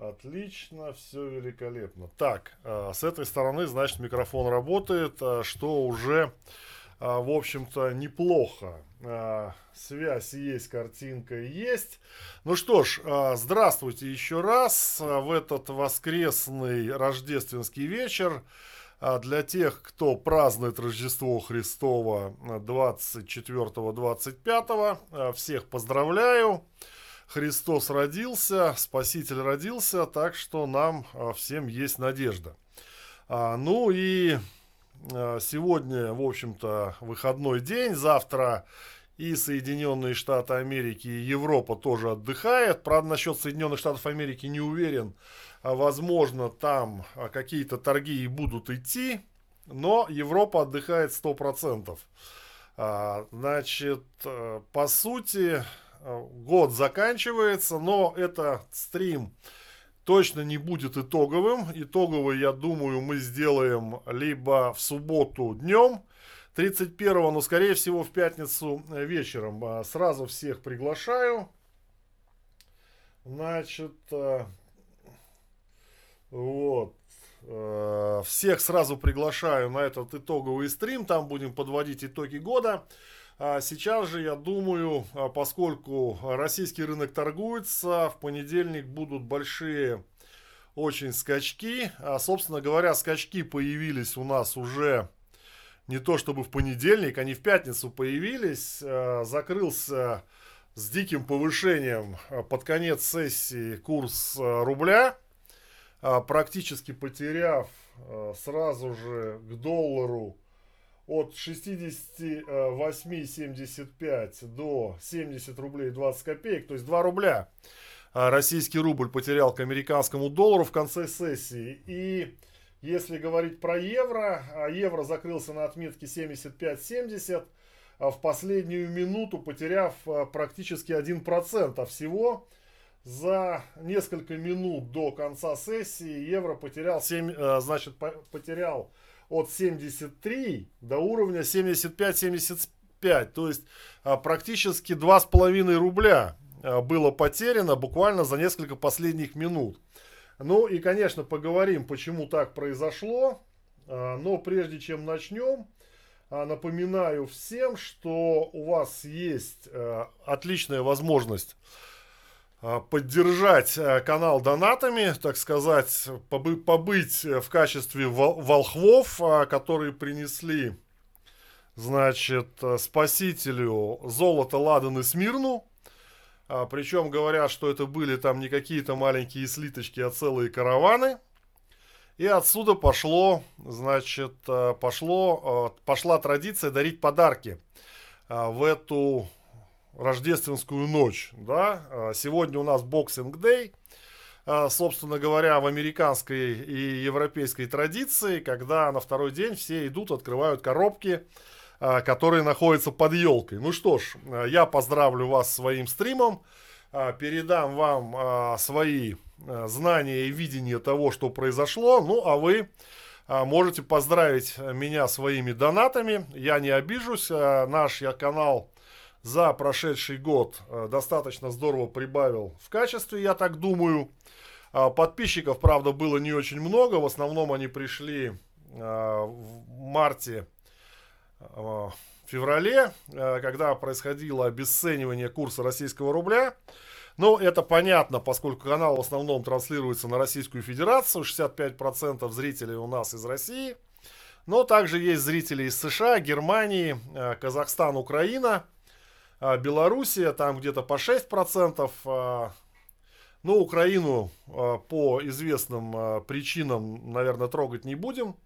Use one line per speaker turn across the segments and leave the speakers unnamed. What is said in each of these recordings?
Отлично, все великолепно. Так, э, с этой стороны, значит, микрофон работает, э, что уже, э, в общем-то, неплохо. Связь есть, картинка есть. Ну что ж, здравствуйте еще раз в этот воскресный рождественский вечер. Для тех, кто празднует Рождество Христово 24-25, э, всех поздравляю. Христос родился, Спаситель родился, так что нам э, всем есть надежда. А, ну и э, сегодня, в общем-то, выходной день, завтра и Соединенные Штаты Америки, и Европа тоже отдыхает. Правда, насчет Соединенных Штатов Америки не уверен, а, возможно, там а, какие-то торги и будут идти, но Европа отдыхает 100%. А, значит, по сути, год заканчивается, но это стрим точно не будет итоговым. Итоговый, я думаю, мы сделаем либо в субботу днем, 31, но скорее всего в пятницу э, вечером. Сразу всех приглашаю. Значит, вот. Э, всех сразу приглашаю на этот итоговый стрим. Там будем подводить итоги года. А сейчас же, я думаю, а, поскольку российский рынок торгуется, в понедельник будут большие очень скачки. А, собственно говоря, скачки появились у нас уже не то чтобы в понедельник, они в пятницу появились. Закрылся с диким повышением под конец сессии курс рубля. Практически потеряв сразу же к доллару от 68,75 до 70 рублей 20 копеек, то есть 2 рубля а, российский рубль потерял к американскому доллару в конце сессии. И если говорить про евро, евро закрылся на отметке 75-70, в последнюю минуту потеряв практически 1%, а всего за несколько минут до конца сессии евро потерял 7, э, значит, потерял от 73 до уровня 75-75. То есть э, практически 2,5 рубля э, было потеряно буквально за несколько последних минут. Ну и, конечно, поговорим, почему так произошло. Но прежде чем начнем, напоминаю всем, что у вас есть отличная возможность а, поддержать э, канал донатами, так сказать, побыть в качестве волхвов, а, которые принесли, значит, э, спасителю золото, ладан и смирну. А, Причем говорят, что это были там не какие-то маленькие слиточки, а целые караваны. И отсюда пошло, значит, э, пошло, пошла традиция дарить подарки в эту рождественскую ночь. Да? А, сегодня у нас Boxing Day. А, собственно говоря, в американской и европейской традиции, когда на второй день все идут, открывают коробки, а, которые находятся под елкой. Ну что ж, я поздравлю вас своим стримом, передам вам свои знания и видение того, что произошло. Ну, а вы можете поздравить меня своими донатами. Я не обижусь. Наш я канал за прошедший год э, достаточно здорово прибавил в качестве, я так думаю. А, подписчиков, правда, было не очень много. В основном они пришли э, в марте, э, феврале, когда происходило обесценивание курса российского рубля. Но это понятно, поскольку канал в основном транслируется на Российскую Федерацию. 65% зрителей у нас из России. Но также есть зрители из США, Германии, Казахстан, Украина – Белоруссия там где-то по 6%. А, ну, Украину а, по известным причинам, наверное, трогать не будем.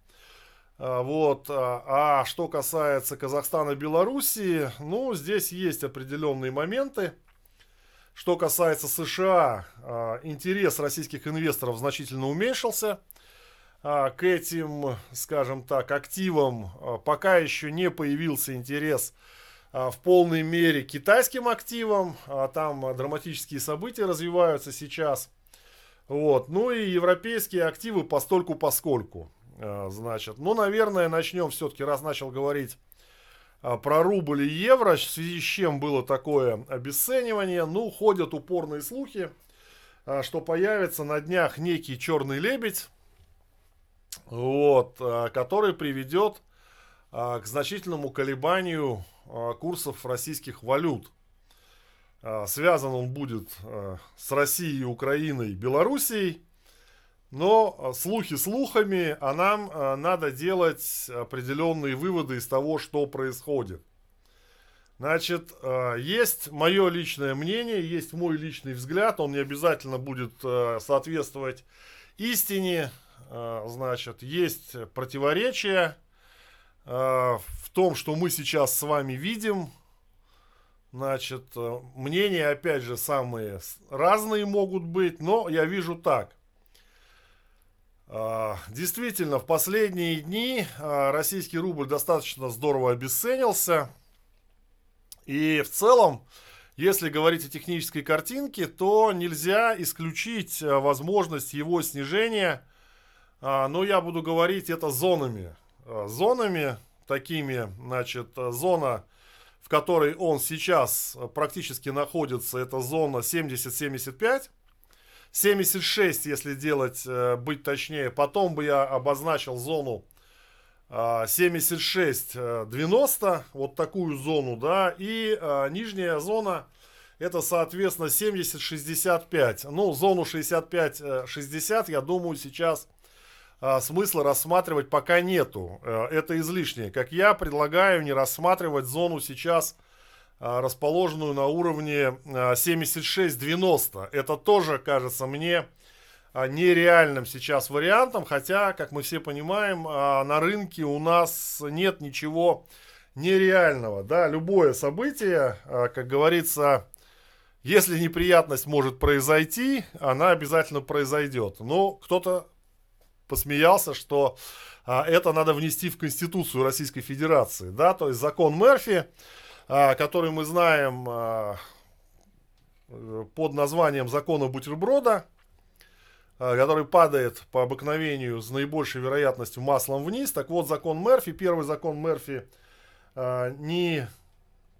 Вот. А что касается Казахстана и Белоруссии, ну, здесь есть определенные моменты. Что касается США, интерес российских инвесторов значительно уменьшился. К этим, скажем так, активам пока еще не появился интерес а, в полной мере китайским активам. А, там драматические события развиваются сейчас. Вот. Ну и европейские активы постольку поскольку. А, значит, ну, наверное, начнем все-таки, раз начал говорить про рубль и евро, в связи с чем было такое обесценивание. Ну, ходят упорные слухи, что появится на днях некий черный лебедь, вот, который приведет к значительному колебанию курсов российских валют. Связан он будет с Россией, Украиной, Белоруссией. Но слухи слухами, а нам надо делать определенные выводы из того, что происходит. Значит, э, есть мое личное мнение, есть мой личный взгляд, он не обязательно будет э, соответствовать истине. Э, значит, есть противоречия в том, что мы сейчас с вами видим. Значит, мнения, опять же, самые разные могут быть, но я вижу так. Действительно, в последние дни российский рубль достаточно здорово обесценился – и в целом, если говорить о технической картинке, то нельзя исключить э, возможность его снижения. Но я буду говорить это зонами. Э, зонами такими, значит, э, зона, в которой он сейчас практически находится, это зона 70-75. 76, если делать, быть точнее. Потом бы я обозначил зону 76-90, а, вот такую зону, да, и нижняя зона это, соответственно, 70-65. Ну, зону 65-60, я думаю, сейчас а, смысла рассматривать пока нету. А, это излишнее. Как я предлагаю не рассматривать зону сейчас, а, расположенную на уровне а, 76-90. Это тоже, кажется мне, а, нереальным сейчас вариантом, хотя, как мы все понимаем, на рынке у нас нет ничего нереального. Да, любое событие, как говорится, если неприятность может произойти, она обязательно произойдет. Но кто-то посмеялся, что это надо внести в Конституцию Российской Федерации. Да, то есть закон Мерфи, который мы знаем под названием закона бутерброда, Э, который падает по обыкновению с наибольшей вероятностью маслом вниз. Так вот, закон Мерфи, первый закон Мерфи, э, ни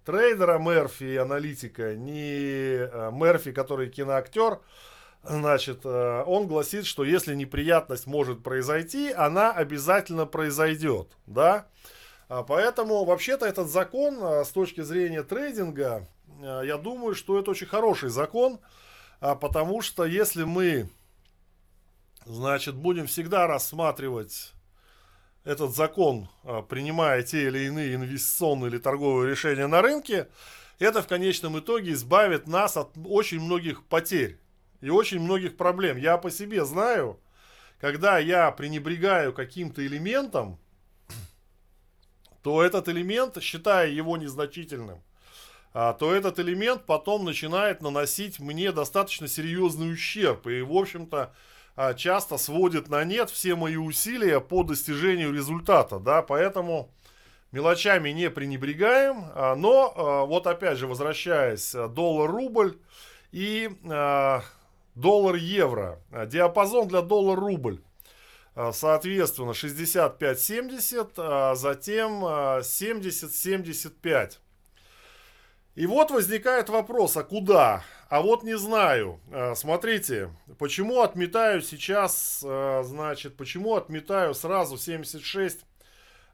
трейдера Мерфи, аналитика, ни э, Мерфи, который киноактер, значит, он гласит, что если неприятность может произойти, она обязательно произойдет, да. А поэтому, вообще-то, этот закон с точки зрения трейдинга, я думаю, что это очень хороший закон, а потому что если мы Значит, будем всегда рассматривать этот закон, принимая те или иные инвестиционные или торговые решения на рынке, это в конечном итоге избавит нас от очень многих потерь и очень многих проблем. Я по себе знаю, когда я пренебрегаю каким-то элементом, то этот элемент, считая его незначительным, а, то этот элемент потом начинает наносить мне достаточно серьезный ущерб. И, в общем-то, а, часто сводит на нет все мои усилия по достижению результата, да, поэтому мелочами не пренебрегаем, а, но вот опять же возвращаясь, доллар-рубль и доллар-евро, диапазон для доллар-рубль. Соответственно, 65-70, затем 70-75. И вот возникает вопрос, а куда? А вот не знаю. Смотрите, почему отметаю сейчас, значит, почему отметаю сразу 76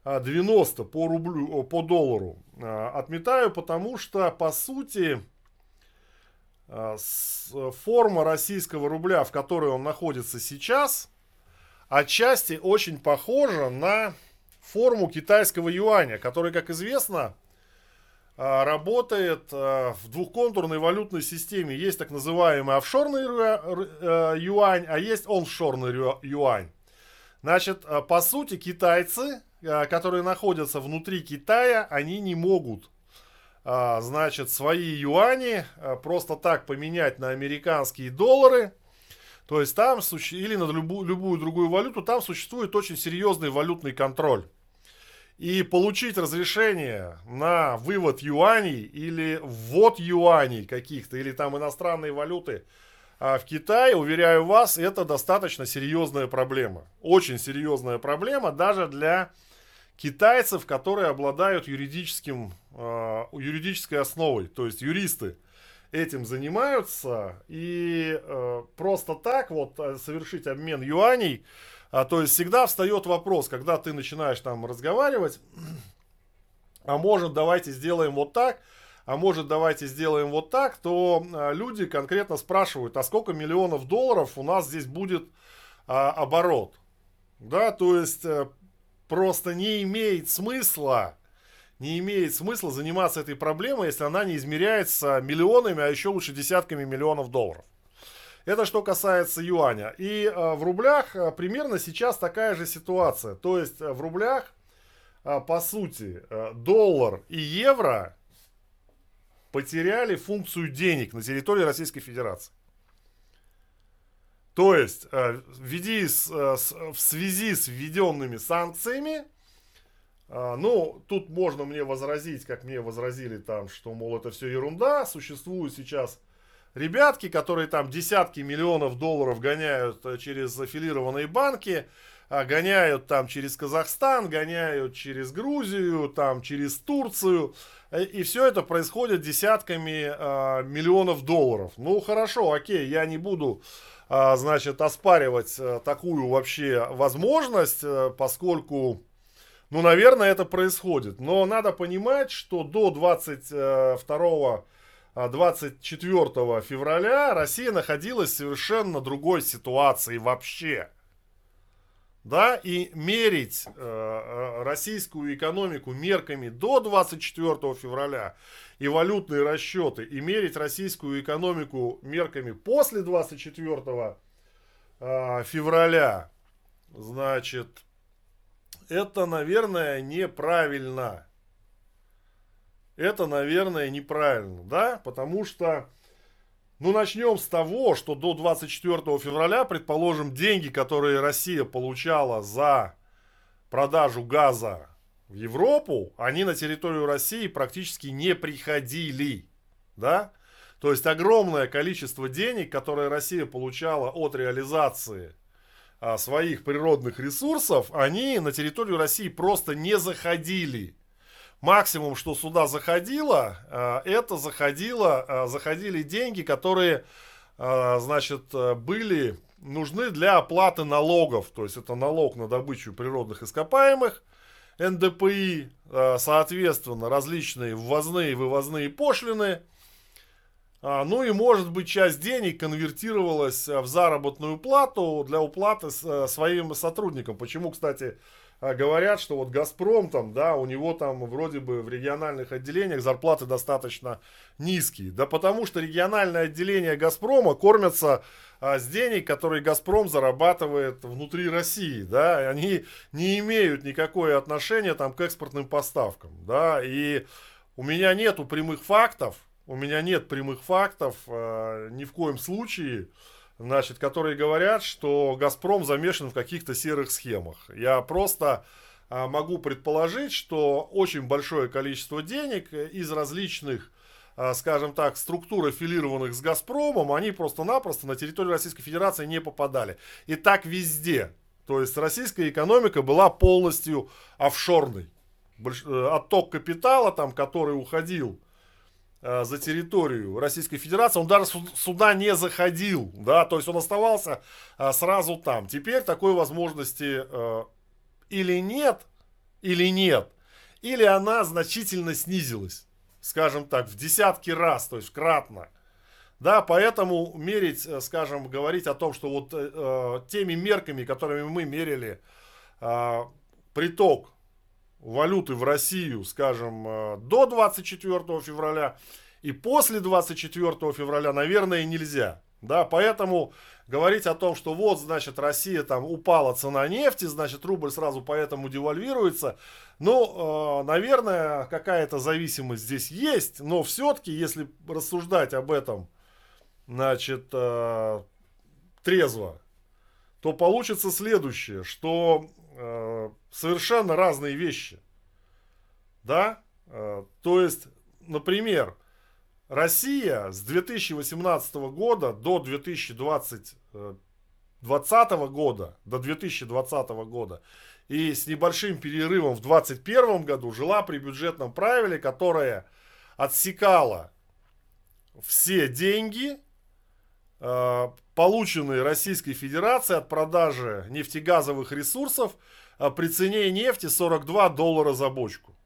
90 по рублю, по доллару. Отметаю, потому что, по сути, форма российского рубля, в которой он находится сейчас, отчасти очень похожа на форму китайского юаня, который, как известно, а, работает в двухконтурной валютной системе. Есть так называемый офшорный э, юань, а есть оншорный юань. Значит, по сути, китайцы, которые находятся внутри Китая, они не могут значит, свои юани просто так поменять на американские доллары. То есть там, или на любую, любую другую валюту, там существует очень серьезный валютный контроль и получить разрешение на вывод юаней или ввод юаней каких-то, или там иностранные валюты а в Китае, уверяю вас, это достаточно серьезная проблема. Очень серьезная проблема даже для китайцев, которые обладают юридическим, э, юридической основой, то есть юристы. этим занимаются. И э, просто так вот э, совершить обмен юаней, а, то есть всегда встает вопрос, когда ты начинаешь там разговаривать, а может давайте сделаем вот так, а может давайте сделаем вот так, то а, люди конкретно спрашивают, а сколько миллионов долларов у нас здесь будет а, оборот. Да, то есть а, просто не имеет смысла, не имеет смысла заниматься этой проблемой, если она не измеряется миллионами, а еще лучше десятками миллионов долларов. Это что касается юаня. И э, в рублях э, примерно сейчас такая же ситуация. То есть э, в рублях, по сути, доллар и евро потеряли функцию денег на территории Российской Федерации. То есть, в, связи с введенными санкциями, ну, тут можно мне возразить, как мне возразили там, что, мол, это все ерунда, существуют сейчас ребятки, которые там десятки миллионов долларов гоняют э, через аффилированные банки, а, гоняют там через Казахстан, гоняют через Грузию, там через Турцию, э, и все это происходит десятками э, миллионов долларов. Ну хорошо, окей, я не буду, значит, оспаривать э, такую вообще возможность, поскольку, ну, наверное, это происходит. Но надо понимать, что до 22 24 февраля Россия находилась в совершенно другой ситуации вообще. Да, и мерить э, э российскую экономику мерками до 24 февраля и валютные расчеты, и мерить российскую экономику мерками после 24 э, февраля, значит, это, наверное, неправильно. Это, наверное, неправильно, да, потому что, ну, начнем с того, что до 24 февраля, предположим, деньги, которые Россия получала за продажу газа в Европу, они на территорию России практически не приходили, да, то есть огромное количество денег, которые Россия получала от реализации своих природных ресурсов, они на территорию России просто не заходили максимум, что сюда заходило, э, это заходило, э, заходили деньги, которые, э, значит, были нужны для оплаты налогов. То есть это налог на добычу природных ископаемых, НДПИ, соответственно, различные ввозные и вывозные пошлины. А, ну и, может быть, часть денег конвертировалась в заработную плату для уплаты своим сотрудникам. Почему, кстати, а, говорят, что вот Газпром там, да, у него там вроде бы в региональных отделениях зарплаты достаточно низкие. Да потому что региональное отделение Газпрома кормятся а, с денег, которые Газпром зарабатывает внутри России, да, они не имеют никакое отношения там к экспортным поставкам, да, и у меня нету прямых фактов, у меня нет прямых фактов э, ни в коем случае, значит, которые говорят, что «Газпром» замешан в каких-то серых схемах. Я просто а, могу предположить, что очень большое количество денег из различных а, скажем так, структур, аффилированных с «Газпромом», они просто-напросто на территорию Российской Федерации не попадали. И так везде. То есть российская экономика была полностью офшорной. Э, отток капитала, там, который уходил Э, за территорию Российской Федерации, он даже сюда не заходил, да, то есть он оставался а, сразу там. Теперь такой возможности а, или нет, или нет, или она значительно снизилась, скажем так, в десятки раз, то есть кратно. Да, поэтому мерить, скажем, говорить о том, что вот э, теми мерками, которыми мы мерили э, приток валюты в Россию, скажем, э, до 24 февраля и после 24 февраля, наверное, нельзя. Да, поэтому говорить о том, что вот, значит, Россия там упала цена нефти, значит, рубль сразу поэтому девальвируется. Ну, э, наверное, какая-то зависимость здесь есть, но все-таки, если рассуждать об этом, значит, э, трезво, то получится следующее, что э, совершенно разные вещи. Да? Э, то есть, например, Россия с 2018 года до 2020 2020 э, года, до 2020 года и с небольшим перерывом в 2021 году жила при бюджетном правиле, которое отсекало все деньги, э, полученные Российской Федерацией от продажи нефтегазовых ресурсов э, при цене нефти 42 доллара за бочку.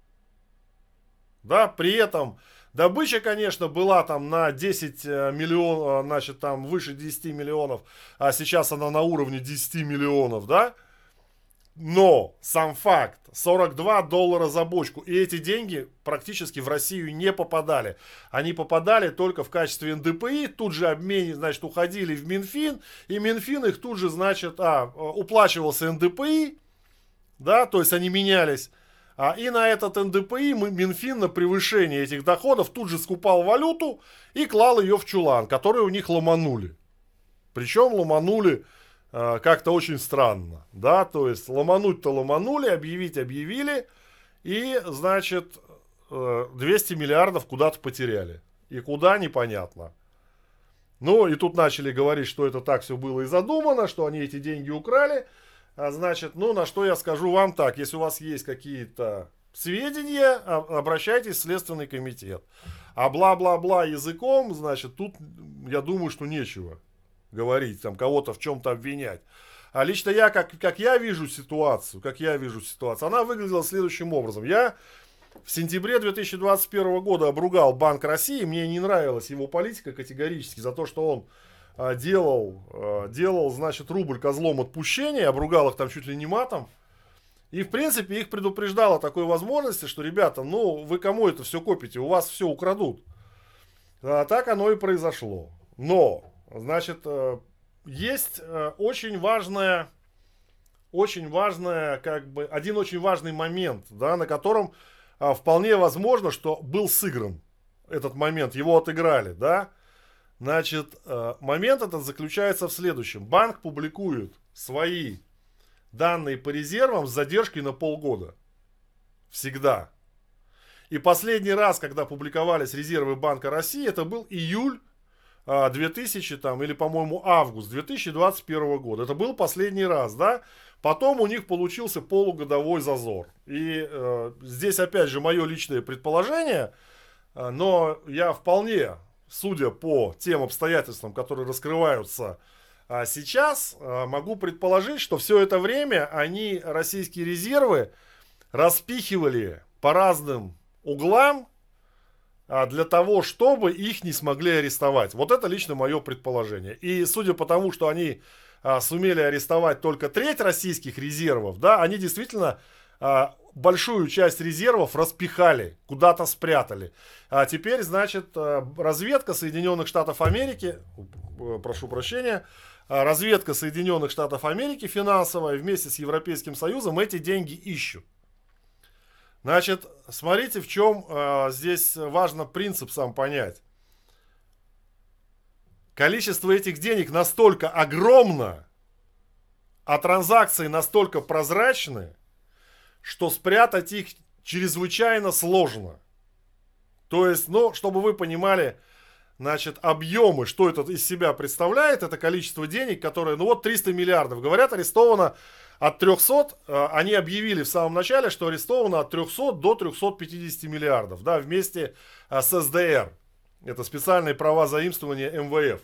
Да, при этом добыча, конечно, была там на 10 э, миллионов, значит, там выше 10 миллионов, а сейчас она на уровне 10 миллионов, да. Но сам факт, 42 доллара за бочку. И эти деньги практически в Россию не попадали. Они попадали только в качестве НДПИ, тут же обмене, значит, уходили в Минфин, и Минфин их тут же, значит, а, уплачивался НДПИ, да, то есть они менялись. А, и на этот НДПИ Минфин на превышение этих доходов тут же скупал валюту и клал ее в чулан, который у них ломанули. Причем ломанули Э, как-то очень странно, да, то есть ломануть-то ломанули, объявить объявили, и, значит, 200 э, миллиардов куда-то потеряли. И куда, непонятно. Ну, и тут начали говорить, что это так все было и задумано, что они эти деньги украли. А значит, ну, на что я скажу вам так, если у вас есть какие-то сведения, обращайтесь в Следственный комитет. А бла-бла-бла языком, значит, тут, я думаю, что нечего говорить, там кого-то в чем-то обвинять. А лично я, как, как я вижу ситуацию, как я вижу ситуацию, она выглядела следующим образом. Я в сентябре 2021 года обругал Банк России, мне не нравилась его политика категорически за то, что он а, делал, а, делал, значит, рубль козлом отпущения, обругал их там чуть ли не матом. И, в принципе, их предупреждал о такой возможности, что, ребята, ну, вы кому это все копите, у вас все украдут. А так оно и произошло. Но Значит, э, есть э, очень важная, очень важная, как бы, один очень важный момент, да, на котором а, вполне возможно, что был сыгран этот момент, его отыграли, да. Значит, э, момент этот заключается в следующем. Банк публикует свои данные по резервам с задержкой на полгода. Всегда. И последний раз, когда публиковались резервы Банка России, это был июль 2000 а, там, или, по-моему, август 2021 года. Это был последний раз, да? Потом у них получился полугодовой зазор. И э, здесь, опять же, мое личное предположение, э, но я вполне, судя по тем обстоятельствам, которые раскрываются э, сейчас, могу предположить, что все это время они российские резервы распихивали по разным углам, а, для того, чтобы их не смогли арестовать. Вот это лично мое предположение. И судя по тому, что они а, сумели арестовать только треть российских резервов, да, они действительно а, большую часть резервов распихали, куда-то спрятали. А теперь, значит, разведка Соединенных Штатов Америки, э, прошу прощения, разведка Соединенных Штатов Америки финансовая вместе с Европейским Союзом эти деньги ищут. Значит, смотрите, в чем э, здесь важно принцип сам понять. Количество этих денег настолько огромно, а транзакции настолько прозрачны, что спрятать их чрезвычайно сложно. То есть, ну, чтобы вы понимали, значит, объемы, что это из себя представляет, это количество денег, которое, ну вот 300 миллиардов. Говорят, арестовано от 300, э, они объявили в самом начале, что арестовано от 300 до 350 миллиардов, да, вместе э, с СДР. Это специальные права заимствования МВФ.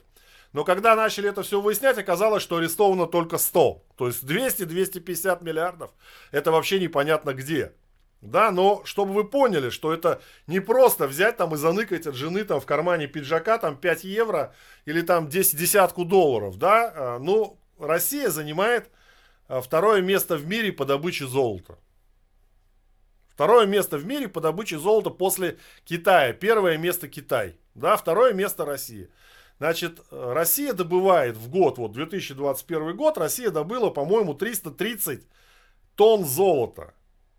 Но когда начали это все выяснять, оказалось, что арестовано только 100. То есть 200-250 миллиардов. Это вообще непонятно где. Да, но чтобы вы поняли, что это не просто взять там и заныкать от жены там в кармане пиджака там 5 евро или там 10 десятку долларов, да, э, ну, Россия занимает второе место в мире по добыче золота. Второе место в мире по добыче золота после Китая. Первое место Китай. Да, второе место Россия. Значит, Россия добывает в год, вот 2021 год, Россия добыла, по-моему, 330 тонн золота.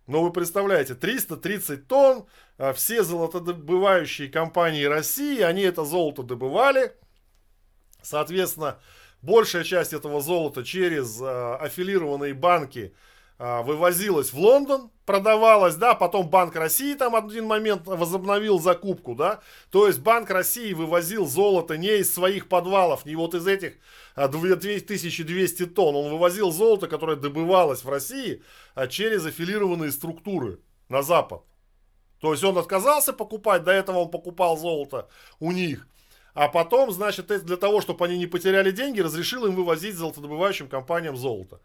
Но вы представляете, 330 тонн, а все золотодобывающие компании России, они это золото добывали. Соответственно, большая часть этого золота через э, аффилированные банки э, вывозилась в Лондон, продавалась, да, потом Банк России там один момент возобновил закупку, да, то есть Банк России вывозил золото не из своих подвалов, не вот из этих 2200 тонн, он вывозил золото, которое добывалось в России а через аффилированные структуры на Запад. То есть он отказался покупать, до этого он покупал золото у них. А потом, значит, для того, чтобы они не потеряли деньги, разрешил им вывозить золотодобывающим компаниям золото.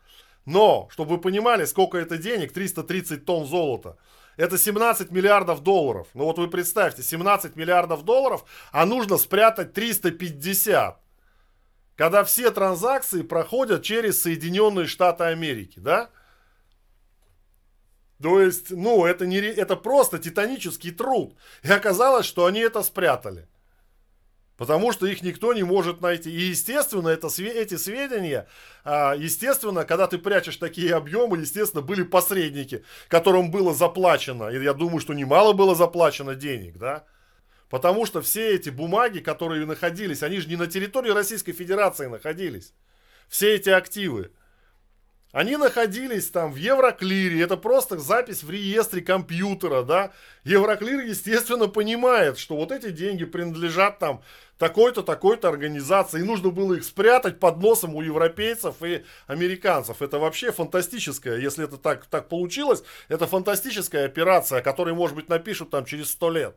Но, чтобы вы понимали, сколько это денег, 330 тонн золота, это 17 миллиардов долларов. Ну вот вы представьте, 17 миллиардов долларов, а нужно спрятать 350. Когда все транзакции проходят через Соединенные Штаты Америки, да? То есть, ну, это, не, это просто титанический труд. И оказалось, что они это спрятали. Потому что их никто не может найти. И, естественно, это, эти сведения, а, естественно, когда ты прячешь такие объемы, естественно, были посредники, которым было заплачено. И я думаю, что немало было заплачено денег, да. Потому что все эти бумаги, которые находились, они же не на территории Российской Федерации находились. Все эти активы. Они находились там в Евроклире, это просто запись в реестре компьютера, да. Евроклир, естественно, понимает, что вот эти деньги принадлежат там такой-то, такой-то организации, и нужно было их спрятать под носом у европейцев и американцев. Это вообще фантастическая, если это так, так получилось, это фантастическая операция, о которой, может быть, напишут там через сто лет.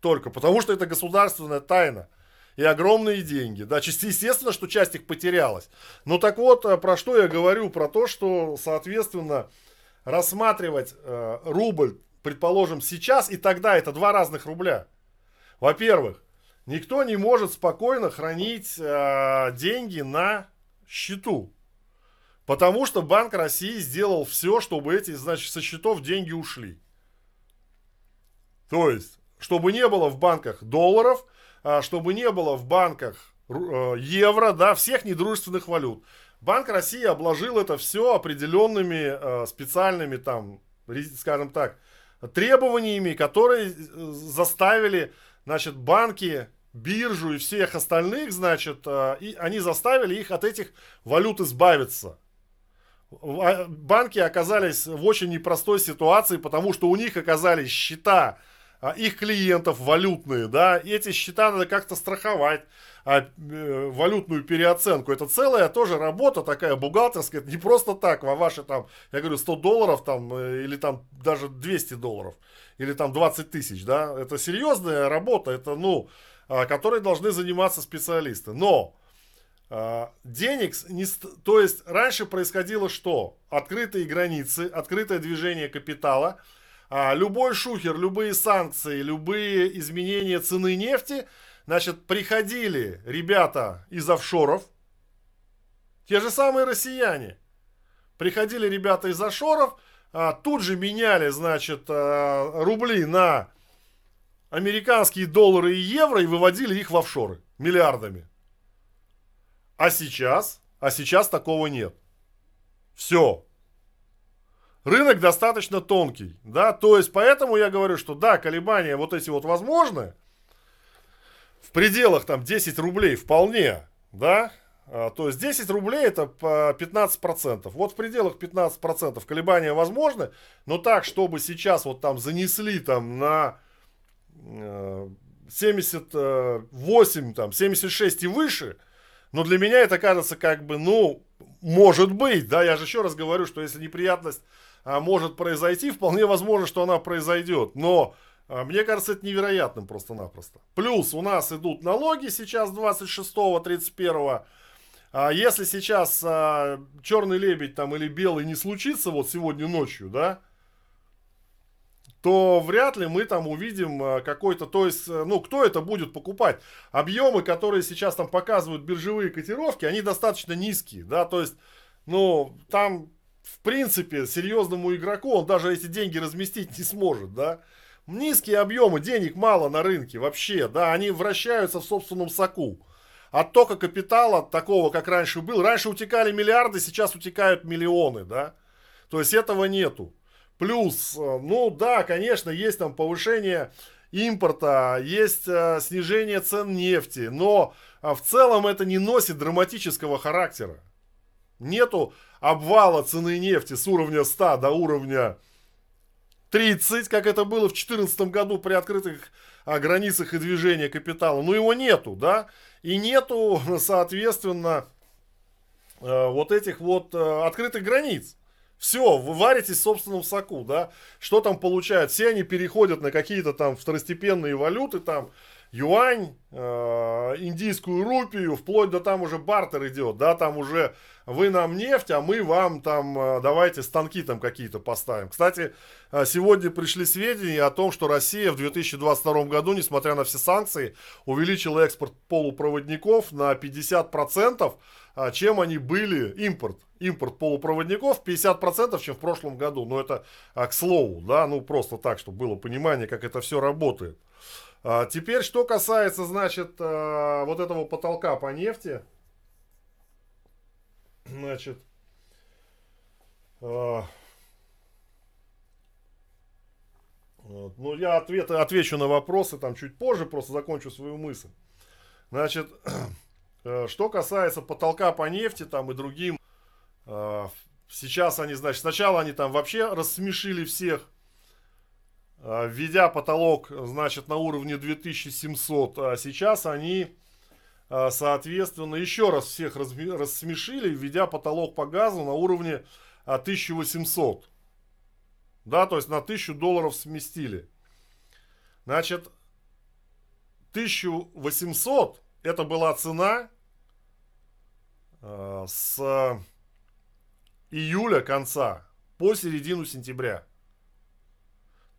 Только потому, что это государственная тайна и огромные деньги. Да, естественно, что часть их потерялась. Но так вот, э, про что я говорю? Про то, что, соответственно, рассматривать э, рубль, предположим, сейчас и тогда, это два разных рубля. Во-первых, никто не может спокойно хранить э, деньги на счету. Потому что Банк России сделал все, чтобы эти, значит, со счетов деньги ушли. То есть, чтобы не было в банках долларов, чтобы не было в банках э, евро, да, всех недружественных валют. Банк России обложил это все определенными э, специальными там, скажем так, требованиями, которые э, заставили, значит, банки, биржу и всех остальных, значит, и они заставили их от этих валют избавиться. А, банки оказались в очень непростой ситуации, потому что у них оказались счета а, их клиентов валютные, да, и эти счета надо как-то страховать, а, э, валютную переоценку. Это целая тоже работа такая бухгалтерская, это не просто так, во ваши там, я говорю, 100 долларов там, э, или там даже 200 долларов, или там 20 тысяч, да, это серьезная работа, это, ну, а, которой должны заниматься специалисты. Но, а, денег, не, то есть раньше происходило что? Открытые границы, открытое движение капитала – а, любой шухер, любые санкции, любые изменения цены нефти, значит, приходили ребята из офшоров, те же самые россияне, приходили ребята из офшоров, а, тут же меняли, значит, а, рубли на американские доллары и евро и выводили их в офшоры миллиардами. А сейчас, а сейчас такого нет. Все рынок достаточно тонкий, да, то есть поэтому я говорю, что да, колебания вот эти вот возможны, в пределах там 10 рублей вполне, да, а, то есть 10 рублей это по 15%. Вот в пределах 15% колебания возможны, но так, чтобы сейчас вот там занесли там на 78, э, там 76 и выше, но для меня это кажется как бы, ну, может быть, да, я же еще раз говорю, что если неприятность может произойти, вполне возможно, что она произойдет. Но а, мне кажется, это невероятным просто-напросто. Плюс у нас идут налоги сейчас 26-31. А если сейчас а, черный лебедь там или белый не случится вот сегодня ночью, да, то вряд ли мы там увидим а, какой-то, то есть, ну, кто это будет покупать? Объемы, которые сейчас там показывают биржевые котировки, они достаточно низкие, да, то есть, ну, там в принципе, серьезному игроку он даже эти деньги разместить не сможет, да. Низкие объемы, денег мало на рынке вообще, да, они вращаются в собственном соку. Оттока капитала такого, как раньше был, раньше утекали миллиарды, сейчас утекают миллионы, да. То есть этого нету. Плюс, э, ну да, конечно, есть там повышение импорта, есть э, снижение цен нефти, но э, в целом это не носит драматического характера. Нету обвала цены нефти с уровня 100 до уровня 30, как это было в 2014 году при открытых а, границах и движения капитала. Но его нету, да? И нету, соответственно, э, вот этих вот э, открытых границ. Все, вы варитесь в собственном соку, да? Что там получают? Все они переходят на какие-то там второстепенные валюты, там, юань, э, индийскую рупию, вплоть до там уже бартер идет, да, там уже вы нам нефть, а мы вам там э, давайте станки там какие-то поставим. Кстати, э, сегодня пришли сведения о том, что Россия в 2022 году, несмотря на все санкции, увеличила экспорт полупроводников на 50%, а чем они были, импорт, импорт полупроводников 50%, чем в прошлом году. Но это к слову, да, ну просто так, чтобы было понимание, как это все работает. А, теперь, что касается, значит, а, вот этого потолка по нефти. Значит, а, ну, я ответ, отвечу на вопросы там чуть позже, просто закончу свою мысль. Значит, э, что касается потолка по нефти там и другим, сейчас они, значит, сначала они там вообще рассмешили всех, введя потолок, значит, на уровне 2700, а сейчас они, а, соответственно, еще раз всех рассмешили, введя потолок по газу на уровне 1800. Да, то есть на 1000 долларов сместили. Значит, 1800 это была цена с июля конца по середину сентября.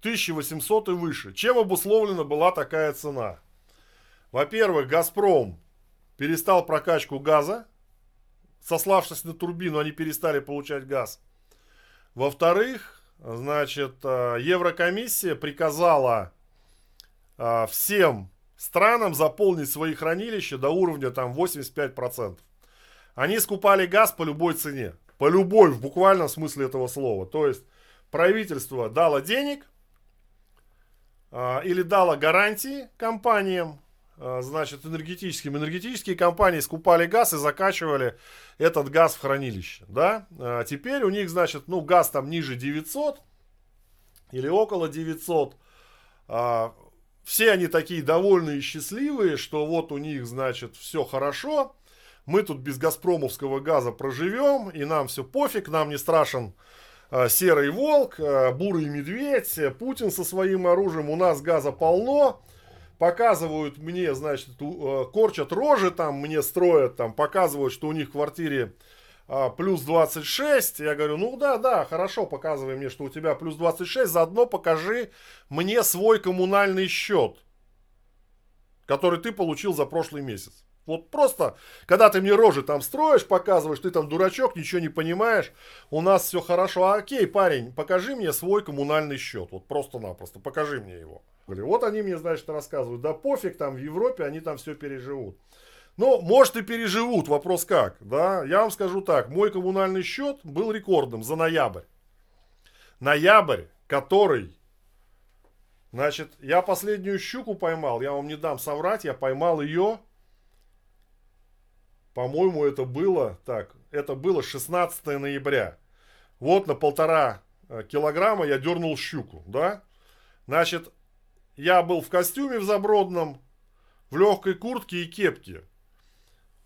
1800 и выше. Чем обусловлена была такая цена? Во-первых, «Газпром» перестал прокачку газа. Сославшись на турбину, они перестали получать газ. Во-вторых, значит, э, Еврокомиссия приказала э, всем странам заполнить свои хранилища до уровня там 85%. Они скупали газ по любой цене. По любой, в буквальном смысле этого слова. То есть правительство дало денег, или дала гарантии компаниям, а, значит, энергетическим. Энергетические компании скупали газ и закачивали этот газ в хранилище, да. А теперь у них, значит, ну, газ там ниже 900 или около 900. Все они такие довольные и счастливые, что вот у них, значит, все хорошо. Мы тут без газпромовского газа проживем, и нам все пофиг, нам не страшен серый волк, э, бурый медведь, э, Путин со своим оружием, у нас газа полно, показывают мне, значит, корчат рожи там, мне строят там, показывают, что у них в квартире плюс 26. Я говорю, ну да, да, хорошо, показывай мне, что у тебя плюс 26, заодно покажи мне свой коммунальный счет, который ты получил за прошлый месяц. Вот просто, когда ты мне рожи там строишь, показываешь, ты там дурачок, ничего не понимаешь, у нас все хорошо. А, окей, парень, покажи мне свой коммунальный счет. Вот просто-напросто, покажи мне его. Вот они мне, значит, рассказывают, да пофиг, там в Европе они там все переживут. Ну, может и переживут, вопрос как, да. Я вам скажу так, мой коммунальный счет был рекордным за ноябрь. Ноябрь, который, значит, я последнюю щуку поймал, я вам не дам соврать, я поймал ее по-моему, это было, так, это было 16 ноября. Вот на полтора э, килограмма я дернул щуку, да. Значит, я был в костюме в забродном, в легкой куртке и кепке.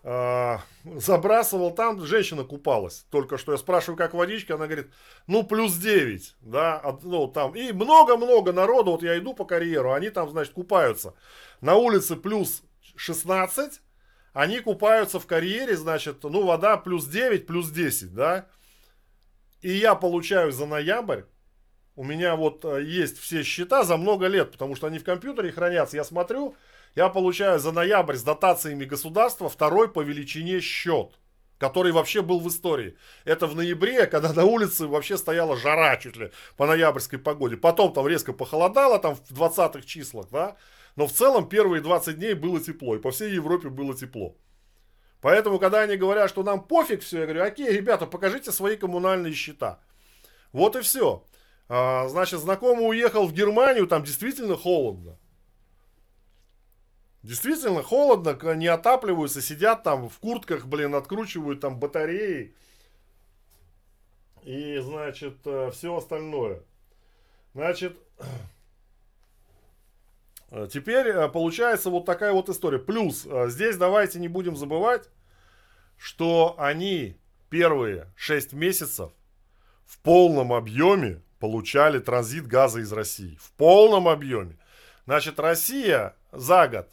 А, забрасывал там, женщина купалась. Только что я спрашиваю, как водичка, она говорит, ну, плюс 9, да, ну, там, и много-много народу, вот я иду по карьеру, они там, значит, купаются. На улице плюс 16, они купаются в карьере, значит, ну, вода плюс 9, плюс 10, да. И я получаю за ноябрь, у меня вот э, есть все счета за много лет, потому что они в компьютере хранятся. Я смотрю, я получаю за ноябрь с дотациями государства второй по величине счет, который вообще был в истории. Это в ноябре, когда на улице вообще стояла жара чуть ли по ноябрьской погоде. Потом там резко похолодало, там в 20-х числах, да. Но в целом первые 20 дней было тепло, и по всей Европе было тепло. Поэтому, когда они говорят, что нам пофиг все, я говорю, окей, ребята, покажите свои коммунальные счета. Вот и все. А, значит, знакомый уехал в Германию, там действительно холодно. Действительно холодно, не отапливаются, сидят там в куртках, блин, откручивают там батареи. И, значит, э, все остальное. Значит, теперь э, получается вот такая вот история. Плюс э, здесь давайте не будем забывать, что они первые 6 месяцев в полном объеме получали транзит газа из России. В полном объеме. Значит, Россия за год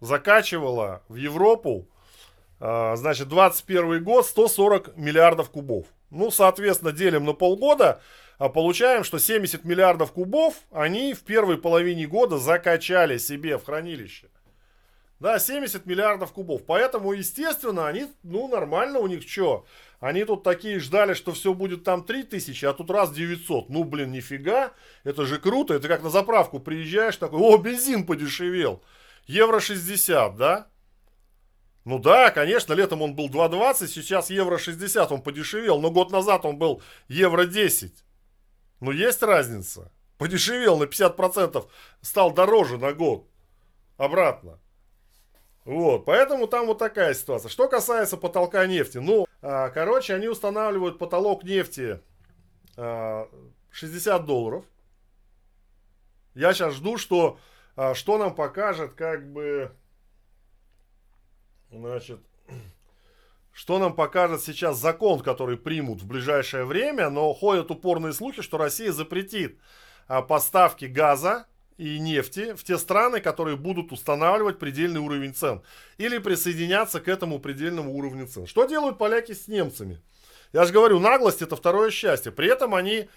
закачивала в Европу, значит, 21 год 140 миллиардов кубов. Ну, соответственно, делим на полгода, получаем, что 70 миллиардов кубов они в первой половине года закачали себе в хранилище. Да, 70 миллиардов кубов. Поэтому, естественно, они, ну, нормально у них что? Они тут такие ждали, что все будет там 3000, а тут раз 900. Ну, блин, нифига. Это же круто. Это как на заправку приезжаешь, такой, о, бензин подешевел. Евро 60, да? Ну да, конечно, летом он был 2,20, сейчас евро 60, он подешевел. Но год назад он был евро 10. Ну, есть разница. Подешевел на 50%, стал дороже на год. Обратно. Вот, поэтому там вот такая ситуация. Что касается потолка нефти, ну, а, короче, они устанавливают потолок нефти а, 60 долларов. Я сейчас жду, что, а, что нам покажет, как бы, значит, что нам покажет сейчас закон, который примут в ближайшее время, но ходят упорные слухи, что Россия запретит а, поставки газа и нефти в те страны, которые будут устанавливать предельный уровень цен или присоединяться к этому предельному уровню цен. Что делают поляки с немцами? Я же говорю, наглость это второе счастье. При этом они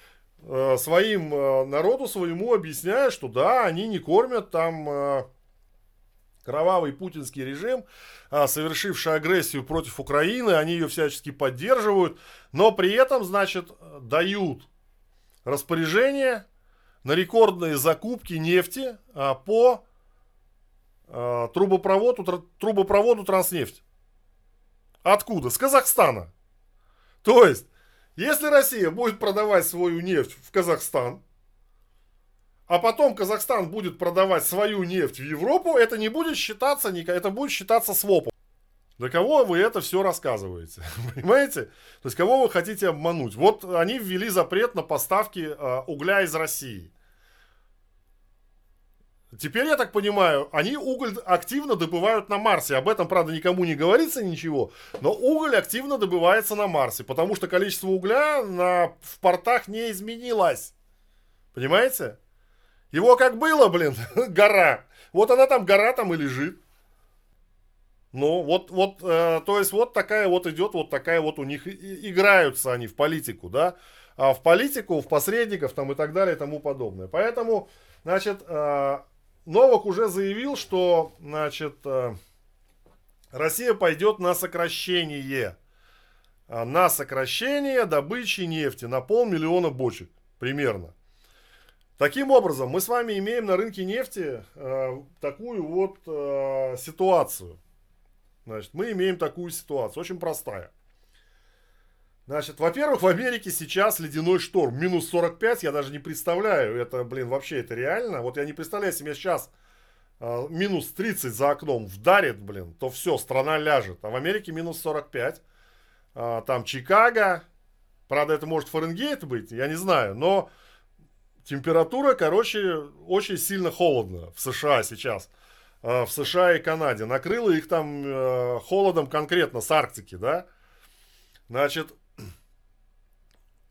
э, своим э, народу своему объясняют, что да, они не кормят там э, кровавый путинский режим, э, совершивший агрессию против Украины, они ее всячески поддерживают, но при этом, значит, дают распоряжение на рекордные закупки нефти а, по а, трубопроводу, трубопроводу Транснефть. Откуда? С Казахстана. То есть, если Россия будет продавать свою нефть в Казахстан, а потом Казахстан будет продавать свою нефть в Европу, это не будет считаться, это будет считаться свопом. Для кого вы это все рассказываете? Понимаете? То есть, кого вы хотите обмануть? Вот они ввели запрет на поставки э, угля из России. Теперь, я так понимаю, они уголь активно добывают на Марсе. Об этом, правда, никому не говорится ничего. Но уголь активно добывается на Марсе. Потому что количество угля на, в портах не изменилось. Понимаете? Его как было, блин, гора. Вот она там, гора там и лежит. Ну, вот, вот, э, то есть вот такая вот идет, вот такая вот у них и, играются они в политику, да, а в политику, в посредников там и так далее и тому подобное. Поэтому, значит, э, Новак уже заявил, что, значит, э, Россия пойдет на сокращение, а, на сокращение добычи нефти на полмиллиона бочек примерно. Таким образом, мы с вами имеем на рынке нефти э, такую вот э, ситуацию. Значит, мы имеем такую ситуацию, очень простая. Значит, во-первых, в Америке сейчас ледяной шторм. Минус 45, я даже не представляю. Это, блин, вообще это реально. Вот я не представляю себе сейчас э, минус 30 за окном вдарит, блин, то все, страна ляжет. А в Америке минус 45. Э, а, там Чикаго. Правда, это может Фаренгейт быть, я не знаю. Но температура, короче, очень сильно холодно в США сейчас. Э, в США и Канаде. Накрыло их там э, холодом конкретно с Арктики, да. Значит,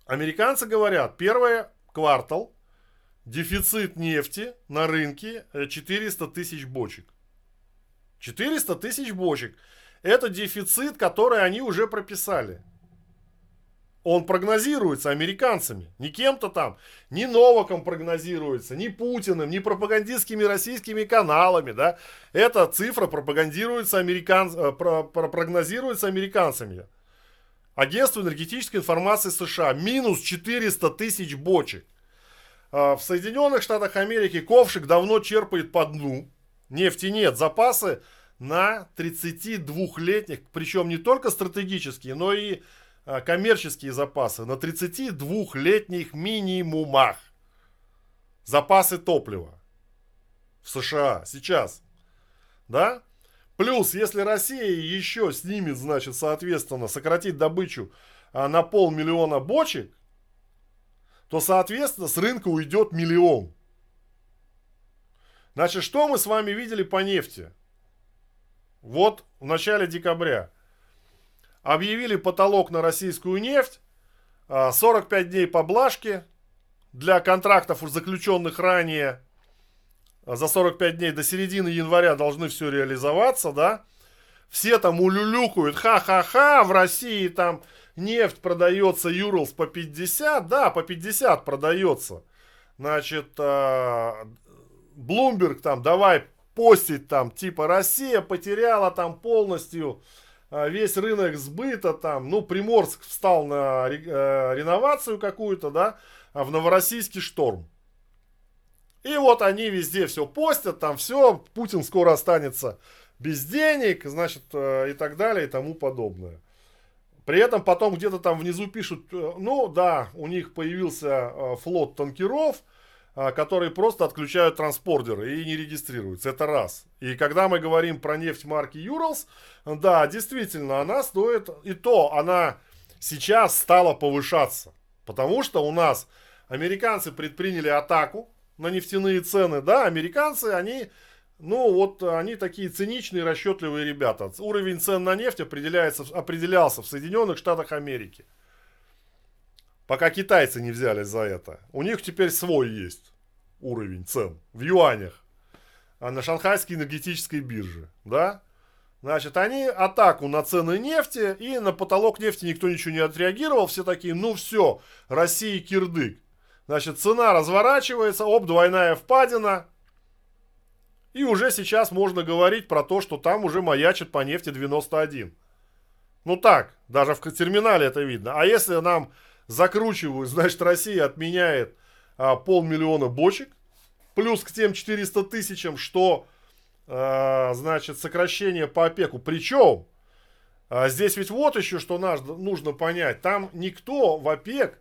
Американцы говорят, первый квартал, дефицит нефти на рынке 400 тысяч бочек. 400 тысяч бочек. Это дефицит, который они уже прописали. Он прогнозируется американцами, не кем-то там, ни Новаком прогнозируется, ни Путиным, ни пропагандистскими российскими каналами, да. Эта цифра пропагандируется американ... Э, прогнозируется американцами. Агентство энергетической информации США. Минус 400 тысяч бочек. А, в Соединенных Штатах Америки ковшик давно черпает по дну. Нефти нет. Запасы на 32-летних, причем не только стратегические, но и коммерческие запасы на 32-летних минимумах. Запасы топлива в США сейчас. Да? Плюс, если Россия еще снимет, значит, соответственно, сократит добычу а, на полмиллиона бочек, то, соответственно, с рынка уйдет миллион. Значит, что мы с вами видели по нефти? Вот в начале декабря объявили потолок на российскую нефть, 45 а, дней поблажки для контрактов, заключенных ранее. за 45 дней до середины января должны все реализоваться, да, все там улюлюкают, ха-ха-ха, в России там нефть продается Юрлс по 50, да, по 50 продается. Значит, Блумберг там, давай постить там, типа Россия потеряла там полностью а, весь рынок сбыта там, ну, Приморск встал на э, реновацию какую-то, да, а в Новороссийский шторм. И вот они везде все постят, там все, Путин скоро останется без денег, значит, э, и так далее, и тому подобное. При этом потом где-то там внизу пишут, э, ну да, у них появился флот танкеров, а, которые просто отключают транспортеры и не регистрируются. Это раз. И когда мы говорим про нефть марки Юралс, да, действительно, она стоит, и то она сейчас стала повышаться. Потому что у нас американцы предприняли атаку на нефтяные цены. Да, американцы, они, ну вот, они такие циничные, расчетливые ребята. Уровень цен на нефть определяется, определялся в Соединенных Штатах Америки. Пока китайцы не взялись за это. У них теперь свой есть уровень цен в юанях. А на шанхайской энергетической бирже. Да? Значит, они атаку на цены нефти, и на потолок нефти никто ничего не отреагировал. Все такие, ну все, Россия кирдык. Значит, цена разворачивается, оп, двойная впадина. И уже сейчас можно говорить про то, что там уже маячит по нефти 91. Ну так, даже в терминале это видно. А если нам закручивают, значит Россия отменяет а, полмиллиона бочек, плюс к тем 400 тысячам, что, а, значит, сокращение по опеку. Причем, а, здесь ведь вот еще что наш, нужно понять, там никто в ОПЕК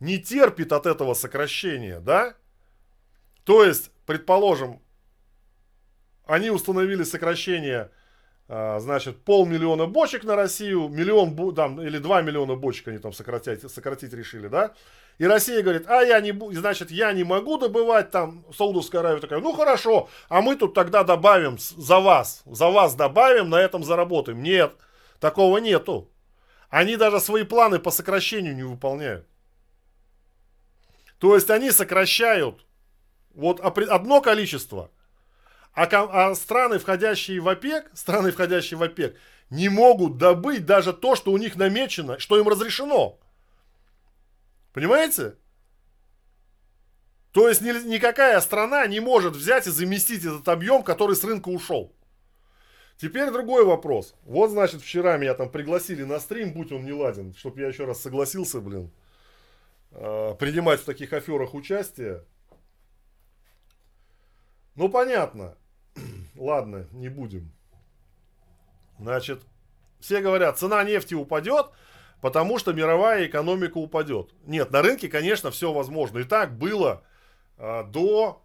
не терпит от этого сокращения, да? То есть, предположим, они установили сокращение значит, полмиллиона бочек на Россию, миллион, там, или два миллиона бочек они там сократить, сократить решили, да? И Россия говорит, а я не, значит, я не могу добывать, там, Саудовская Аравия такая, ну хорошо, а мы тут тогда добавим за вас, за вас добавим, на этом заработаем. Нет, такого нету. Они даже свои планы по сокращению не выполняют. То есть они сокращают вот одно количество – а, а страны, входящие в ОПЕК, страны, входящие в ОПЕК, не могут добыть даже то, что у них намечено, что им разрешено. Понимаете? То есть ни, никакая страна не может взять и заместить этот объем, который с рынка ушел. Теперь другой вопрос. Вот, значит, вчера меня там пригласили на стрим, будь он не ладен, чтобы я еще раз согласился, блин, э, принимать в таких аферах участие. Ну, понятно. Ладно, не будем. Значит, все говорят, цена нефти упадет, потому что мировая экономика упадет. Нет, на рынке, конечно, все возможно. И так было э, до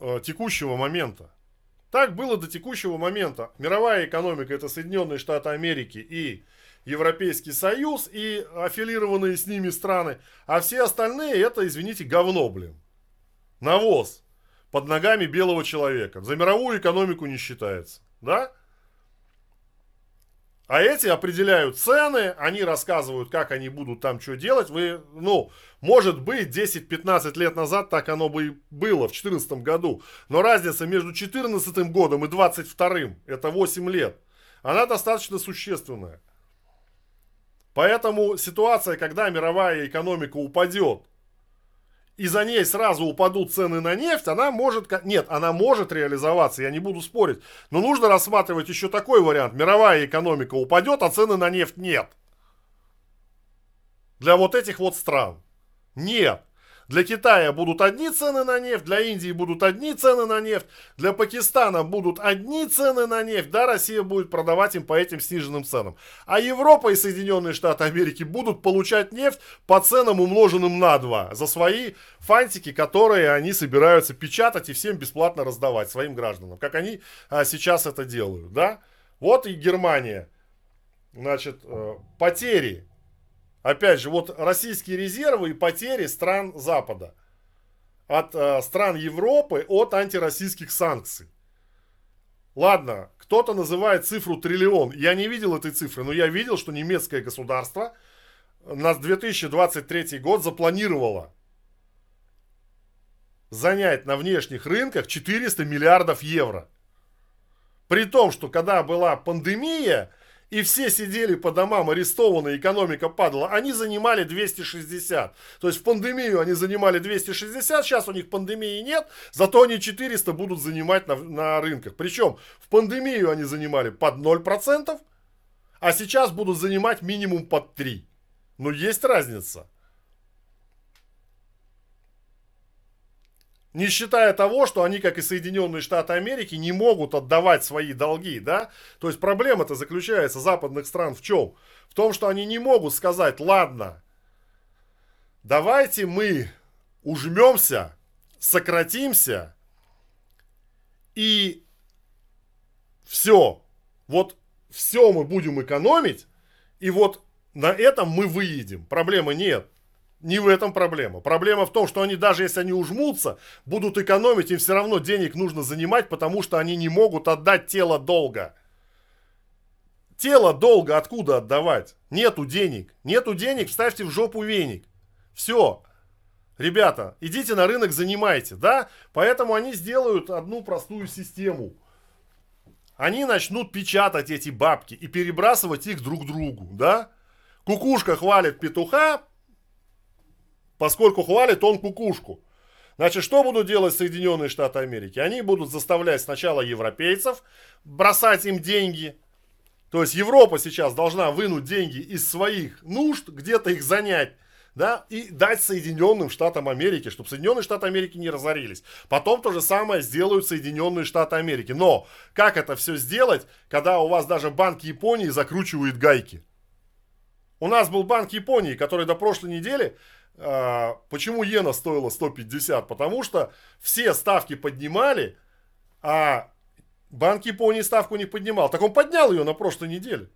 э, текущего момента. Так было до текущего момента. Мировая экономика это Соединенные Штаты Америки и Европейский Союз и аффилированные с ними страны. А все остальные это, извините, говно, блин. Навоз под ногами белого человека. За мировую экономику не считается. Да? А эти определяют цены, они рассказывают, как они будут там что делать. Вы, ну, может быть, 10-15 лет назад так оно бы и было, в 2014 году. Но разница между 2014 годом и 2022, это 8 лет, она достаточно существенная. Поэтому ситуация, когда мировая экономика упадет, и за ней сразу упадут цены на нефть, она может, нет, она может реализоваться, я не буду спорить. Но нужно рассматривать еще такой вариант. Мировая экономика упадет, а цены на нефть нет. Для вот этих вот стран. Нет. Для Китая будут одни цены на нефть, для Индии будут одни цены на нефть, для Пакистана будут одни цены на нефть, да, Россия будет продавать им по этим сниженным ценам. А Европа и Соединенные Штаты Америки будут получать нефть по ценам умноженным на 2 за свои фантики, которые они собираются печатать и всем бесплатно раздавать своим гражданам, как они а, сейчас это делают, да. Вот и Германия, значит, э, потери Опять же, вот российские резервы и потери стран Запада. От э, стран Европы от антироссийских санкций. Ладно, кто-то называет цифру триллион. Я не видел этой цифры, но я видел, что немецкое государство на 2023 год запланировало занять на внешних рынках 400 миллиардов евро. При том, что когда была пандемия, и все сидели по домам арестованы, экономика падала, они занимали 260. То есть в пандемию они занимали 260, сейчас у них пандемии нет, зато они 400 будут занимать на, на рынках. Причем в пандемию они занимали под 0%, а сейчас будут занимать минимум под 3%. Но есть разница. Не считая того, что они, как и Соединенные Штаты Америки, не могут отдавать свои долги, да? То есть проблема-то заключается западных стран в чем? В том, что они не могут сказать, ладно, давайте мы ужмемся, сократимся и все. Вот все мы будем экономить, и вот на этом мы выедем. Проблемы нет. Не в этом проблема. Проблема в том, что они даже если они ужмутся, будут экономить, им все равно денег нужно занимать, потому что они не могут отдать тело долга. Тело долга откуда отдавать? Нету денег. Нету денег, вставьте в жопу веник. Все. Ребята, идите на рынок, занимайте, да? Поэтому они сделают одну простую систему. Они начнут печатать эти бабки и перебрасывать их друг другу, да? Кукушка хвалит петуха, поскольку хвалит он кукушку. Значит, что будут делать Соединенные Штаты Америки? Они будут заставлять сначала европейцев бросать им деньги. То есть Европа сейчас должна вынуть деньги из своих нужд, где-то их занять, да, и дать Соединенным Штатам Америки, чтобы Соединенные Штаты Америки не разорились. Потом то же самое сделают Соединенные Штаты Америки. Но как это все сделать, когда у вас даже Банк Японии закручивает гайки? У нас был Банк Японии, который до прошлой недели почему иена стоила 150? Потому что все ставки поднимали, а Банк Японии ставку не поднимал. Так он поднял ее на прошлой неделе.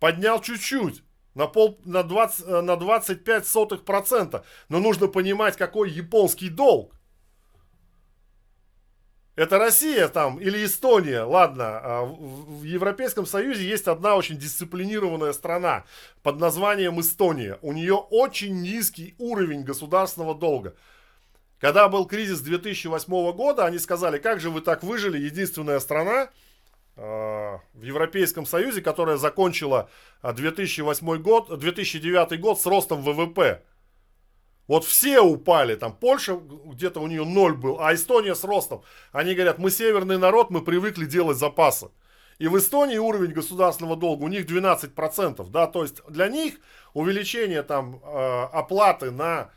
Поднял чуть-чуть. На, пол, на, 20, на 25 сотых процента. Но нужно понимать, какой японский долг. Это Россия там или Эстония, ладно, а в Европейском Союзе есть одна очень дисциплинированная страна под названием Эстония. У нее очень низкий уровень государственного долга. Когда был кризис 2008 года, они сказали, как же вы так выжили, единственная страна э, в Европейском Союзе, которая закончила 2008 год, 2009 год с ростом ВВП. Вот все упали, там Польша где-то у нее ноль был, а Эстония с ростом. Они говорят, мы северный народ, мы привыкли делать запасы. И в Эстонии уровень государственного долга у них 12%, да, то есть для них увеличение там э, оплаты на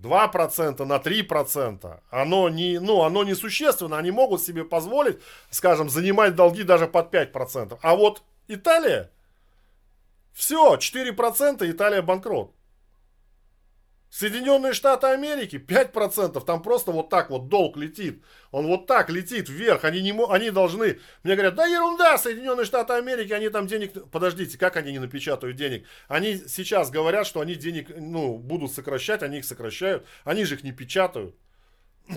2%, на 3%, оно не, ну, оно не существенно, они могут себе позволить, скажем, занимать долги даже под 5%. А вот Италия, все, 4% Италия банкрот. Соединенные Штаты Америки 5%, там просто вот так вот долг летит. Он вот так летит вверх. Они, не, они должны, мне говорят, да ерунда, Соединенные Штаты Америки, они там денег... Подождите, как они не напечатают денег? Они сейчас говорят, что они денег, ну, будут сокращать, они их сокращают. Они же их не печатают.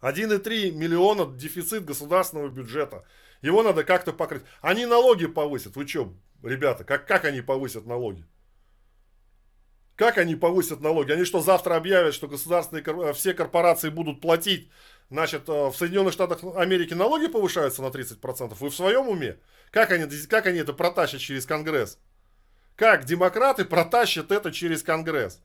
1,3 миллиона дефицит государственного бюджета. Его надо как-то покрыть. Они налоги повысят. Вы что, ребята, как, как они повысят налоги? Как они повысят налоги? Они что, завтра объявят, что государственные э, все корпорации будут платить? Значит, э, в Соединенных Штатах Америки налоги повышаются на 30%. Вы в своем уме? Как они, как они это протащат через Конгресс? Как демократы протащат это через Конгресс?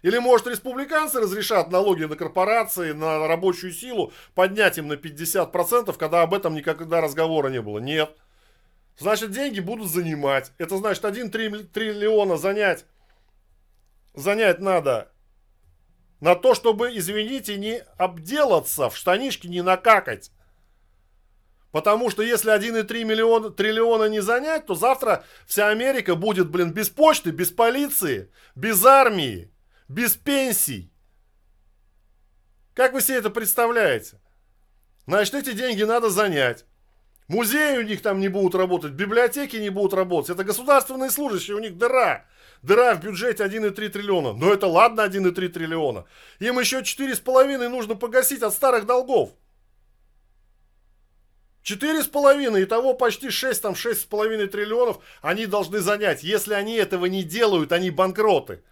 Или, может, республиканцы разрешат налоги на корпорации, на рабочую силу поднять им на 50%, когда об этом никогда разговора не было? Нет. Значит, деньги будут занимать. Это значит, 1 триллиона занять занять надо на то, чтобы, извините, не обделаться, в штанишки не накакать. Потому что если 1,3 миллиона, триллиона не занять, то завтра вся Америка будет, блин, без почты, без полиции, без армии, без пенсий. Как вы себе это представляете? Значит, эти деньги надо занять. Музеи у них там не будут работать, библиотеки не будут работать. Это государственные служащие, у них дыра. Дыра в бюджете 1,3 триллиона. Но это ладно 1,3 триллиона. Им еще 4,5 нужно погасить от старых долгов. 4,5, итого почти 6, там 6,5 триллионов они должны занять. Если они этого не делают, они банкроты.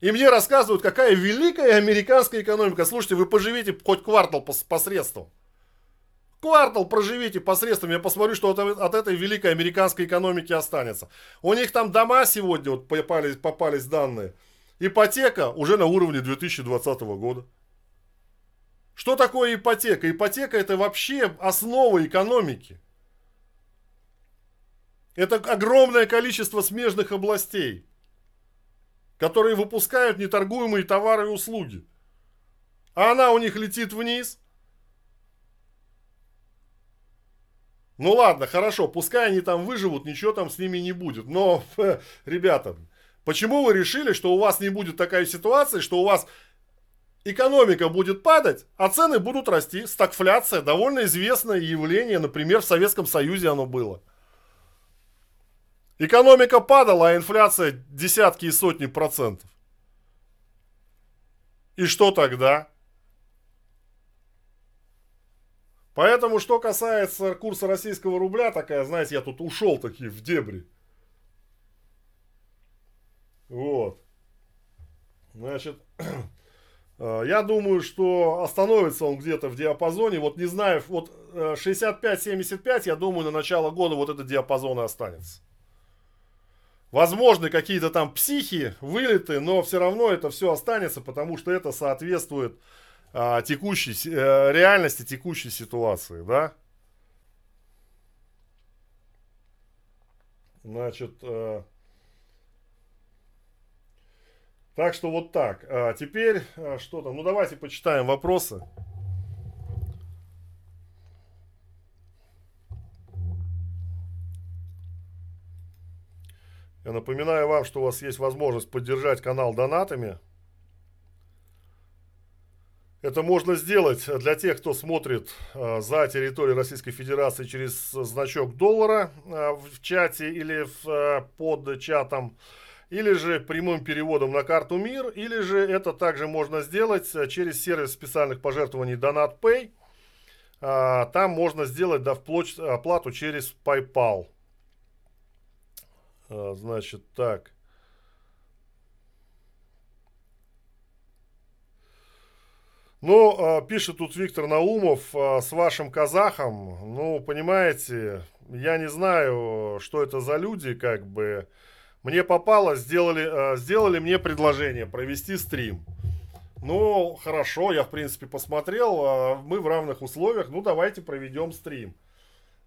И мне рассказывают, какая великая американская экономика. Слушайте, вы поживите хоть квартал посредством. Квартал проживите посредством, я посмотрю, что от, от этой великой американской экономики останется. У них там дома сегодня, вот попались, попались данные. Ипотека уже на уровне 2020 года. Что такое ипотека? Ипотека это вообще основа экономики. Это огромное количество смежных областей которые выпускают неторгуемые товары и услуги. А она у них летит вниз. Ну ладно, хорошо, пускай они там выживут, ничего там с ними не будет. Но, ребята, почему вы решили, что у вас не будет такая ситуация, что у вас экономика будет падать, а цены будут расти? Стагфляция, довольно известное явление, например, в Советском Союзе оно было. Экономика падала, а инфляция десятки и сотни процентов. И что тогда? Поэтому, что касается курса российского рубля, такая, знаете, я тут ушел такие в дебри. Вот. Значит, э, я думаю, что остановится он где-то в диапазоне. Вот не знаю, вот 65-75, э, я думаю, на начало года вот этот диапазон и останется. Возможны какие-то там психи, вылеты, но все равно это все останется, потому что это соответствует а, текущей, а, реальности текущей ситуации, да. Значит, а, так что вот так. А, теперь а, что там? Ну давайте почитаем вопросы. Я напоминаю вам, что у вас есть возможность поддержать канал донатами. Это можно сделать для тех, кто смотрит э, за территорией Российской Федерации через значок доллара э, в чате или э, под чатом, или же прямым переводом на карту МИР, или же это также можно сделать через сервис специальных пожертвований DonatPay. Там можно сделать да, вплоть оплату через PayPal. Значит, так. Ну, а, пишет тут Виктор Наумов а, с вашим казахом. Ну, понимаете, я не знаю, что это за люди, как бы. Мне попало, сделали, сделали мне предложение провести стрим. Ну, хорошо, я, в принципе, посмотрел. Мы в равных условиях. Ну, давайте проведем стрим.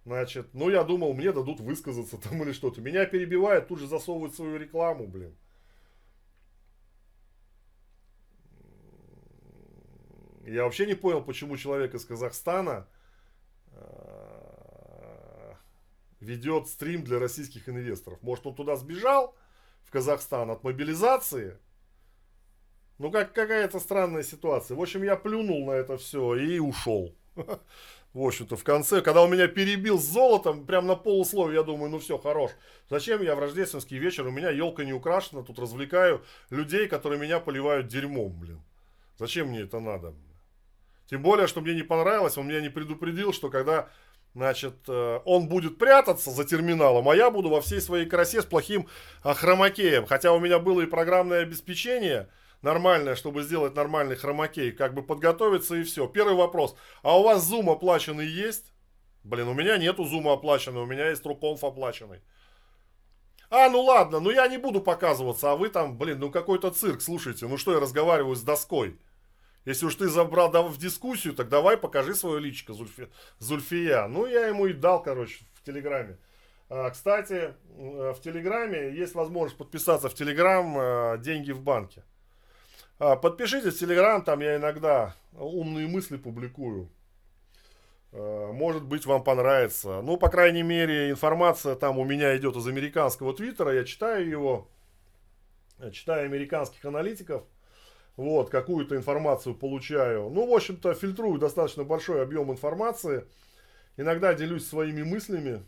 Значит, ну я думал, мне дадут высказаться там или что-то. Меня перебивают, тут же засовывают свою рекламу, блин. Я вообще не понял, почему человек из Казахстана э, ведет стрим для российских инвесторов. Может, он туда сбежал, в Казахстан, от мобилизации? Ну, как какая-то странная ситуация. В общем, я плюнул на это все и ушел. в общем-то, в конце, когда он меня перебил с золотом, прям на полусловие, я думаю, ну все, хорош. Зачем я в рождественский вечер, у меня елка не украшена, тут развлекаю людей, которые меня поливают дерьмом, блин. Зачем мне это надо? Тем более, что мне не понравилось, он меня не предупредил, что когда, значит, э, он будет прятаться за терминалом, а я буду во всей своей красе с плохим хромакеем. Хотя у меня было и программное обеспечение, нормальное, чтобы сделать нормальный хромакей, как бы подготовиться и все. Первый вопрос. А у вас Zoom оплаченный есть? Блин, у меня нету Zoom оплаченный, у меня есть Труконф оплаченный. А, ну ладно, ну я не буду показываться, а вы там, блин, ну какой-то цирк, слушайте, ну что я разговариваю с доской? Если уж ты забрал в дискуссию, так давай покажи свое личико, Зульфи, Зульфия. Ну, я ему и дал, короче, в Телеграме. А, кстати, э, в Телеграме есть возможность подписаться в Телеграм э, «Деньги в банке». А, подпишитесь в Телеграм, там я иногда умные мысли публикую. А, может быть, вам понравится. Ну, по крайней мере, информация там у меня идет из американского твиттера. Я читаю его. Читаю американских аналитиков. Вот, какую-то информацию получаю. Ну, в общем-то, фильтрую достаточно большой объем информации. Иногда делюсь своими мыслями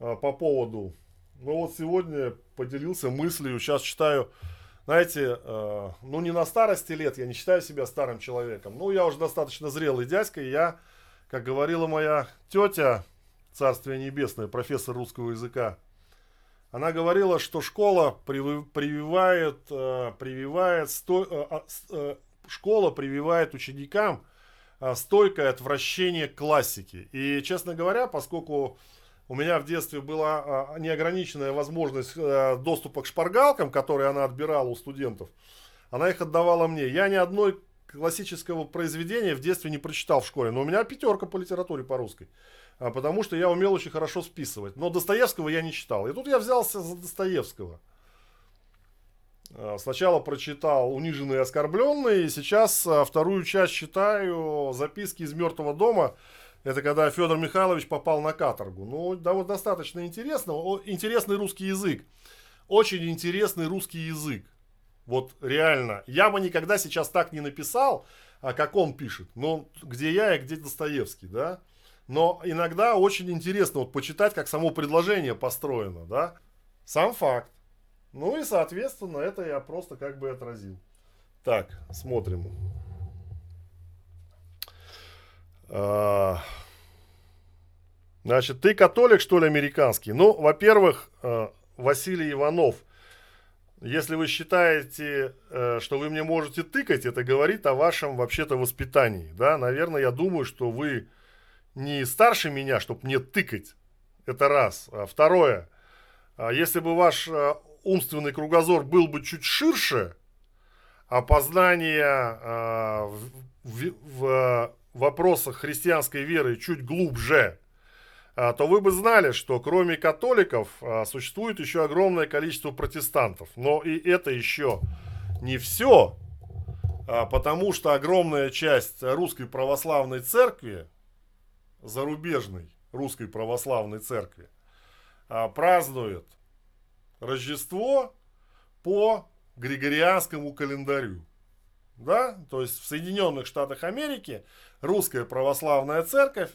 а, по поводу. Ну, вот сегодня поделился мыслью. Сейчас читаю знаете, э, ну не на старости лет, я не считаю себя старым человеком. Ну, я уже достаточно зрелый дядька, и я, как говорила моя тетя, царствие небесное, профессор русского языка, она говорила, что школа прививает, э, прививает, э, а, э, школа прививает ученикам стойкое отвращение к классике. И, честно говоря, поскольку у меня в детстве была неограниченная возможность доступа к шпаргалкам, которые она отбирала у студентов, она их отдавала мне. Я ни одной классического произведения в детстве не прочитал в школе, но у меня пятерка по литературе по русской. А, потому что я умел очень хорошо списывать. Но Достоевского я не читал. И тут я взялся за Достоевского. А, сначала прочитал «Униженные и оскорбленные», и сейчас а, вторую часть читаю «Записки из мертвого дома». Это когда Федор Михайлович попал на каторгу. Ну, да, вот достаточно интересно. Интересный русский язык. Очень интересный русский язык. Вот реально. Я бы никогда сейчас так не написал, а как он пишет. Но где я и где Достоевский, да? Но иногда очень интересно вот почитать, как само предложение построено, да? Сам факт. Ну и, соответственно, это я просто как бы отразил. Так, смотрим. А, значит, ты католик, что ли, американский? Ну, во-первых, а, Василий Иванов, если вы считаете, э, что вы мне можете тыкать, это говорит о вашем вообще-то воспитании. Да? Наверное, я думаю, что вы не старше меня, чтобы мне тыкать. Это раз. А второе. А если бы ваш а, умственный кругозор был бы чуть ширше, а познание а, в, в, в вопросах христианской веры чуть глубже, то вы бы знали, что кроме католиков существует еще огромное количество протестантов. Но и это еще не все, потому что огромная часть русской православной церкви зарубежной русской православной церкви а, празднует Рождество по Григорианскому календарю. Да? То есть в Соединенных Штатах Америки русская православная церковь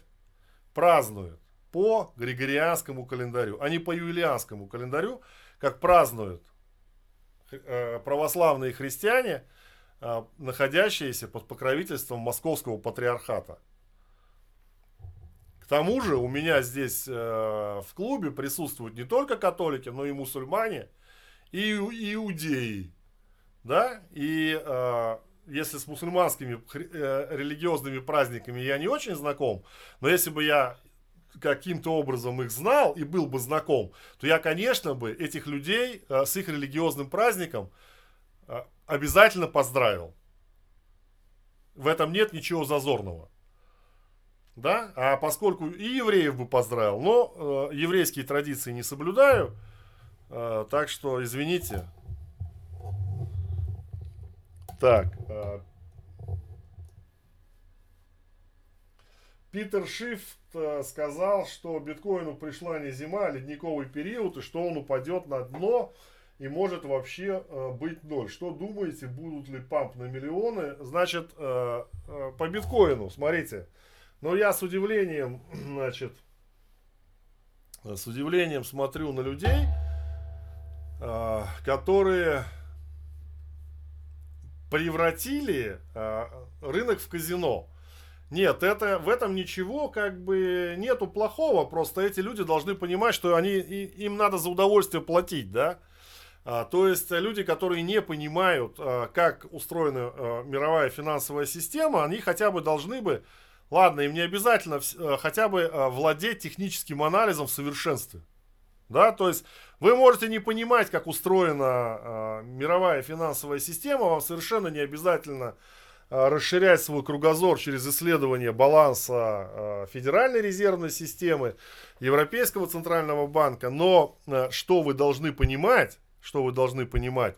празднует по Григорианскому календарю, а не по юлианскому календарю, как празднуют э, православные христиане, э, находящиеся под покровительством Московского патриархата тому же у меня здесь э, в клубе присутствуют не только католики, но и мусульмане, и иудеи. Да? И э, если с мусульманскими э, религиозными праздниками я не очень знаком, но если бы я каким-то образом их знал и был бы знаком, то я, конечно бы, этих людей э, с их религиозным праздником э, обязательно поздравил. В этом нет ничего зазорного да, а поскольку и евреев бы поздравил, но э, еврейские традиции не соблюдаю, э, так что извините. Так. Э, Питер Шифт э, сказал, что биткоину пришла не зима, а ледниковый период, и что он упадет на дно и может вообще э, быть ноль. Что думаете, будут ли памп на миллионы? Значит, э, э, по биткоину, смотрите, но я с удивлением, значит, с удивлением смотрю на людей, а, которые превратили а, рынок в казино. Нет, это, в этом ничего как бы нету плохого, просто эти люди должны понимать, что они, им надо за удовольствие платить, да. А, то есть люди, которые не понимают, как устроена мировая финансовая система, они хотя бы должны бы Ладно, им не обязательно э, хотя бы э, владеть техническим анализом в совершенстве. Да, то есть вы можете не понимать, как устроена э, мировая финансовая система, вам совершенно не обязательно э, расширять свой кругозор через исследование баланса э, Федеральной резервной системы, Европейского центрального банка, но э, что вы должны понимать, что вы должны понимать,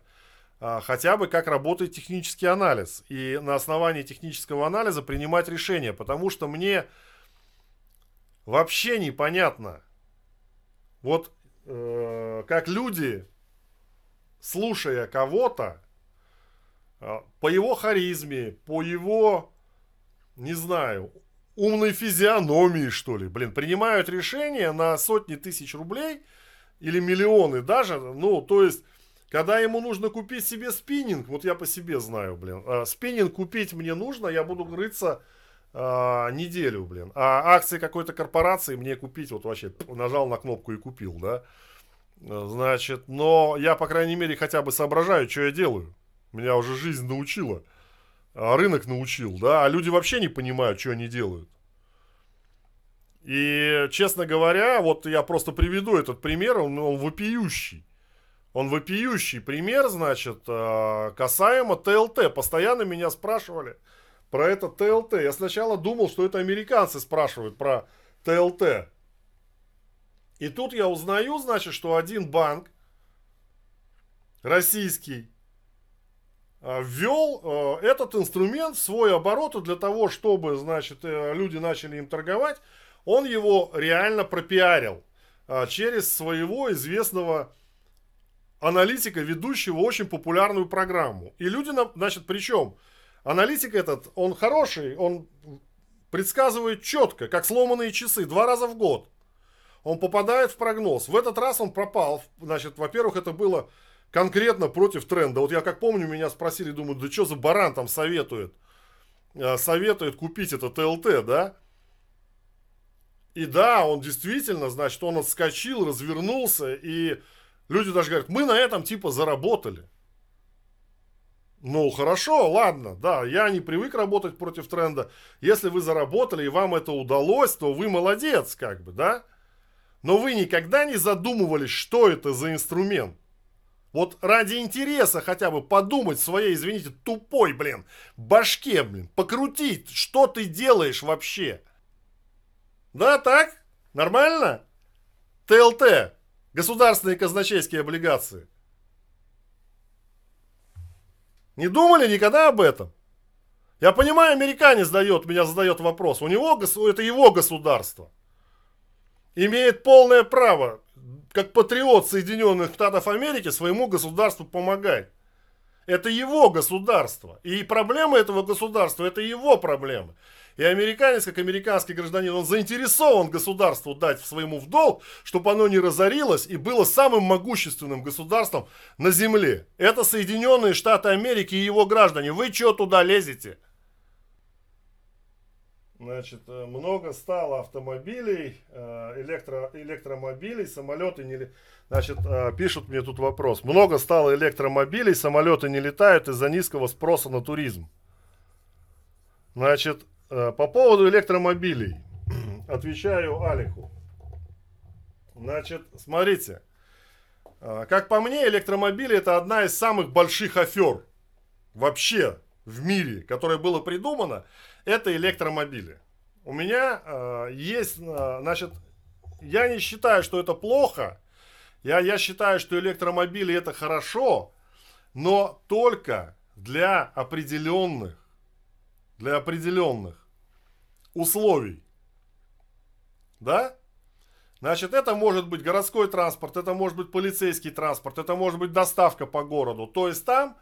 хотя бы как работает технический анализ. И на основании технического анализа принимать решения. Потому что мне вообще непонятно, вот э, как люди, слушая кого-то, э, по его харизме, по его, не знаю, умной физиономии, что ли, блин, принимают решения на сотни тысяч рублей или миллионы даже, ну, то есть когда ему нужно купить себе спиннинг, вот я по себе знаю, блин, э, спиннинг купить мне нужно, я буду рыться э, неделю, блин. А акции какой-то корпорации мне купить, вот вообще нажал на кнопку и купил, да. Значит, но я, по крайней мере, хотя бы соображаю, что я делаю. Меня уже жизнь научила. А рынок научил, да, а люди вообще не понимают, что они делают. И, честно говоря, вот я просто приведу этот пример, он, он вопиющий. Он вопиющий пример, значит, а, касаемо ТЛТ. Постоянно меня спрашивали про это ТЛТ. Я сначала думал, что это американцы спрашивают про ТЛТ. И тут я узнаю, значит, что один банк российский а, ввел а, этот инструмент в свой оборот для того, чтобы, значит, э, люди начали им торговать. Он его реально пропиарил через своего известного аналитика, ведущего очень популярную программу. И люди, значит, причем аналитик этот, он хороший, он предсказывает четко, как сломанные часы, два раза в год. Он попадает в прогноз. В этот раз он пропал. Значит, во-первых, это было конкретно против тренда. Вот я как помню, меня спросили, думаю, да что за баран там советует? Э, советует купить этот ЛТ, да? И да, он действительно, значит, он отскочил, развернулся, и Люди даже говорят, мы на этом типа заработали. Ну, хорошо, ладно, да, я не привык работать против тренда. Если вы заработали и вам это удалось, то вы молодец, как бы, да? Но вы никогда не задумывались, что это за инструмент. Вот ради интереса хотя бы подумать своей, извините, тупой, блин, башке, блин, покрутить, что ты делаешь вообще. Да, так? Нормально? ТЛТ. Государственные казначейские облигации. Не думали никогда об этом? Я понимаю, американец дает, меня задает вопрос. У него, это его государство. Имеет полное право, как патриот Соединенных Штатов Америки, своему государству помогать. Это его государство. И проблемы этого государства, это его проблемы. И американец, как американский гражданин, он заинтересован государству дать своему в долг, чтобы оно не разорилось и было самым могущественным государством на земле. Это Соединенные Штаты Америки и его граждане. Вы что туда лезете? Значит, э, много стало автомобилей, э, электро, электромобилей, самолеты не... Значит, э, пишут мне тут вопрос. Много стало электромобилей, самолеты не летают из-за низкого спроса на туризм. Значит, по поводу электромобилей. Отвечаю Алику. Значит, смотрите. Э, как по мне, электромобили это одна из самых больших афер вообще в мире, которая была придумана, это электромобили. У меня э, есть, э, значит, я не считаю, что это плохо. Я, я считаю, что электромобили это хорошо, но только для определенных, для определенных условий. Да? Значит, это может быть городской транспорт, это может быть полицейский транспорт, это может быть доставка по городу. То есть там,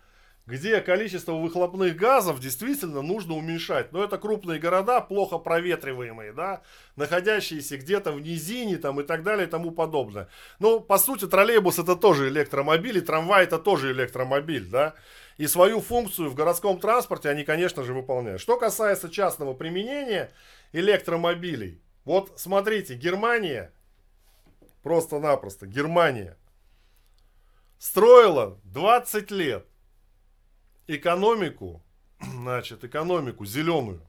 где количество выхлопных газов действительно нужно уменьшать. Но это крупные города, плохо проветриваемые, да, находящиеся где-то в низине там, и так далее и тому подобное. Ну, по сути, троллейбус это тоже электромобиль, и трамвай это тоже электромобиль, да. И свою функцию в городском транспорте они, конечно же, выполняют. Что касается частного применения электромобилей. Вот смотрите, Германия, просто-напросто, Германия строила 20 лет экономику, значит, экономику зеленую.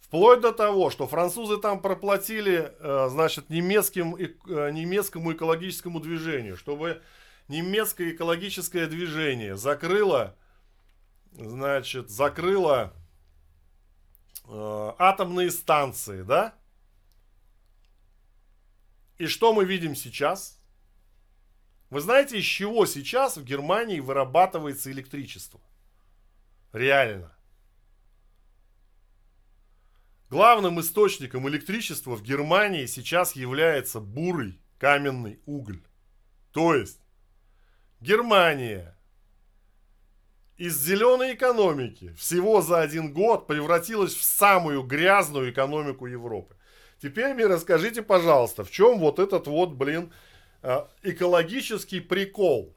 Вплоть до того, что французы там проплатили, э, значит, немецким, э, немецкому экологическому движению, чтобы немецкое экологическое движение закрыло, значит, закрыло э, атомные станции, да? И что мы видим сейчас? Вы знаете, из чего сейчас в Германии вырабатывается электричество? Реально. Главным источником электричества в Германии сейчас является бурый каменный уголь. То есть Германия из зеленой экономики всего за один год превратилась в самую грязную экономику Европы. Теперь мне расскажите, пожалуйста, в чем вот этот вот, блин, экологический прикол.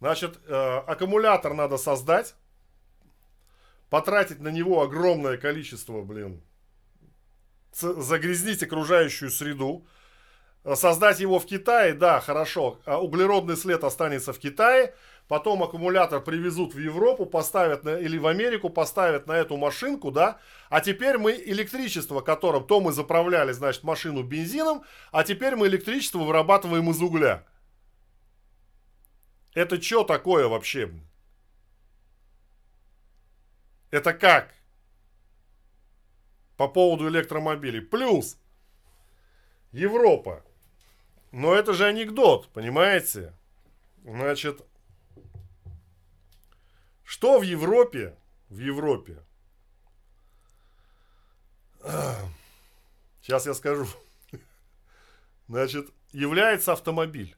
Значит, э, аккумулятор надо создать, потратить на него огромное количество, блин, загрязнить окружающую среду, создать его в Китае, да, хорошо, а углеродный след останется в Китае, потом аккумулятор привезут в Европу, поставят на, или в Америку, поставят на эту машинку, да, а теперь мы электричество, которым то мы заправляли, значит, машину бензином, а теперь мы электричество вырабатываем из угля. Это что такое вообще? Это как? По поводу электромобилей. Плюс Европа. Но это же анекдот, понимаете? Значит, что в Европе, в Европе, сейчас я скажу, значит, является автомобиль.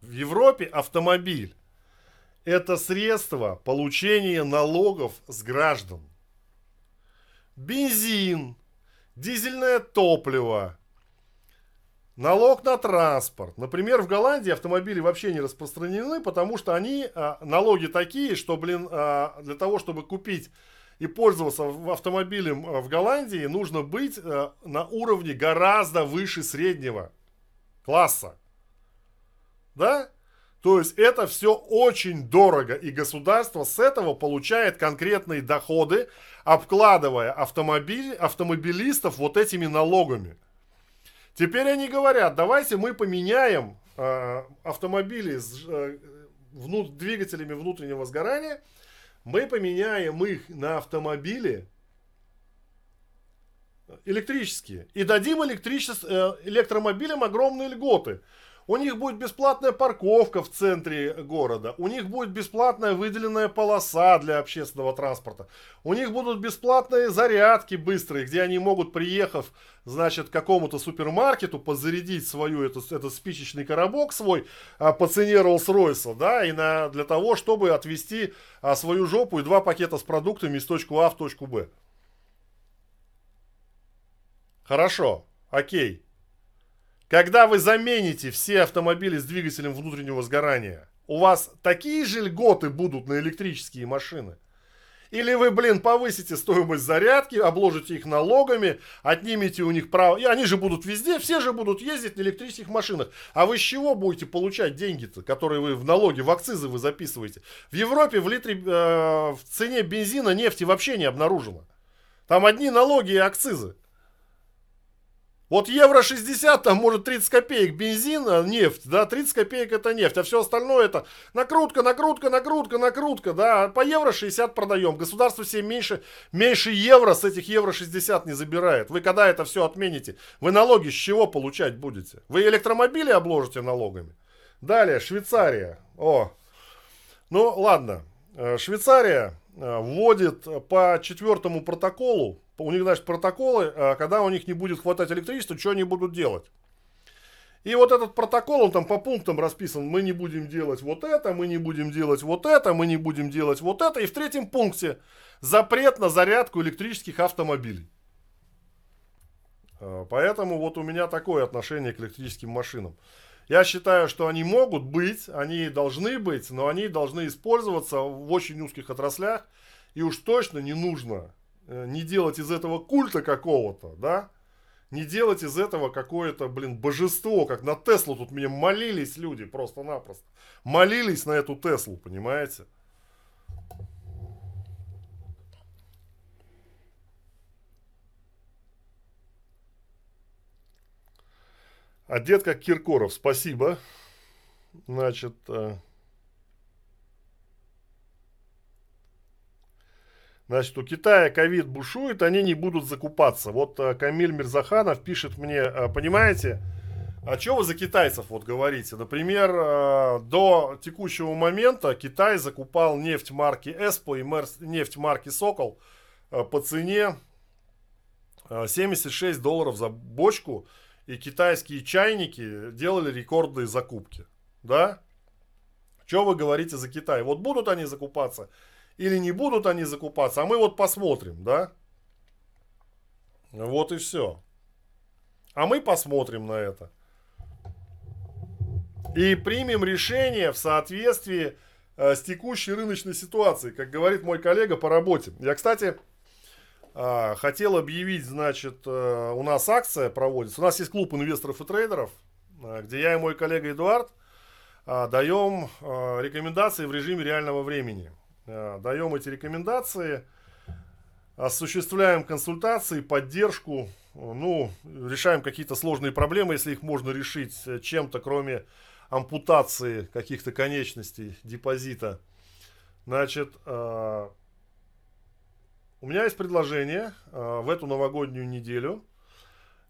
В Европе автомобиль – это средство получения налогов с граждан. Бензин, дизельное топливо, Налог на транспорт. Например, в Голландии автомобили вообще не распространены, потому что они, а, налоги такие, что, блин, а, для того, чтобы купить и пользоваться автомобилем а, в Голландии, нужно быть а, на уровне гораздо выше среднего класса. Да? То есть это все очень дорого, и государство с этого получает конкретные доходы, обкладывая автомобиль, автомобилистов вот этими налогами. Теперь они говорят, давайте мы поменяем э, автомобили с э, внут, двигателями внутреннего сгорания, мы поменяем их на автомобили электрические и дадим электричес, э, электромобилям огромные льготы. У них будет бесплатная парковка в центре города. У них будет бесплатная выделенная полоса для общественного транспорта. У них будут бесплатные зарядки быстрые, где они могут, приехав, значит, к какому-то супермаркету, позарядить свою, этот, этот спичечный коробок свой а, по цене Rolls-Royce, да, и на, для того, чтобы отвезти а, свою жопу и два пакета с продуктами из точки А в точку Б. Хорошо, окей. Когда вы замените все автомобили с двигателем внутреннего сгорания, у вас такие же льготы будут на электрические машины? Или вы, блин, повысите стоимость зарядки, обложите их налогами, отнимете у них право. И они же будут везде, все же будут ездить на электрических машинах. А вы с чего будете получать деньги-то, которые вы в налоги, в акцизы вы записываете? В Европе в литре, э, в цене бензина нефти вообще не обнаружено. Там одни налоги и акцизы. Вот евро 60, там может 30 копеек бензин, а нефть, да, 30 копеек это нефть, а все остальное это накрутка, накрутка, накрутка, накрутка, да, по евро 60 продаем, государство себе меньше, меньше евро с этих евро 60 не забирает. Вы когда это все отмените, вы налоги с чего получать будете? Вы электромобили обложите налогами? Далее, Швейцария, о, ну ладно, э, Швейцария э, вводит по четвертому протоколу у них, значит, протоколы, а когда у них не будет хватать электричества, что они будут делать. И вот этот протокол, он там по пунктам расписан, мы не будем делать вот это, мы не будем делать вот это, мы не будем делать вот это. И в третьем пункте запрет на зарядку электрических автомобилей. А, поэтому вот у меня такое отношение к электрическим машинам. Я считаю, что они могут быть, они должны быть, но они должны использоваться в очень узких отраслях. И уж точно не нужно Э, не делать из этого культа какого-то, да, не делать из этого какое-то, блин, божество, как на Теслу тут мне молились люди просто-напросто. Молились на эту Теслу, понимаете? Одет как Киркоров, спасибо. Значит, Значит, у Китая ковид бушует, они не будут закупаться. Вот э, Камиль Мирзаханов пишет мне, э, понимаете, а что вы за китайцев вот говорите? Например, э, до текущего момента Китай закупал нефть марки Эспо и нефть марки Сокол по цене 76 долларов за бочку. И китайские чайники делали рекордные закупки. Да? Что вы говорите за Китай? Вот будут они закупаться или не будут они закупаться, а мы вот посмотрим, да? Вот и все. А мы посмотрим на это. И примем решение в соответствии э, с текущей рыночной ситуацией, как говорит мой коллега по работе. Я, кстати, а, хотел объявить, значит, э, у нас акция проводится. У нас есть клуб инвесторов и трейдеров, э, где я и мой коллега Эдуард а, даем рекомендации в режиме реального времени. Даем эти рекомендации, осуществляем консультации, поддержку, ну, решаем какие-то сложные проблемы, если их можно решить чем-то, кроме ампутации каких-то конечностей депозита. Значит, у меня есть предложение э, в эту новогоднюю неделю.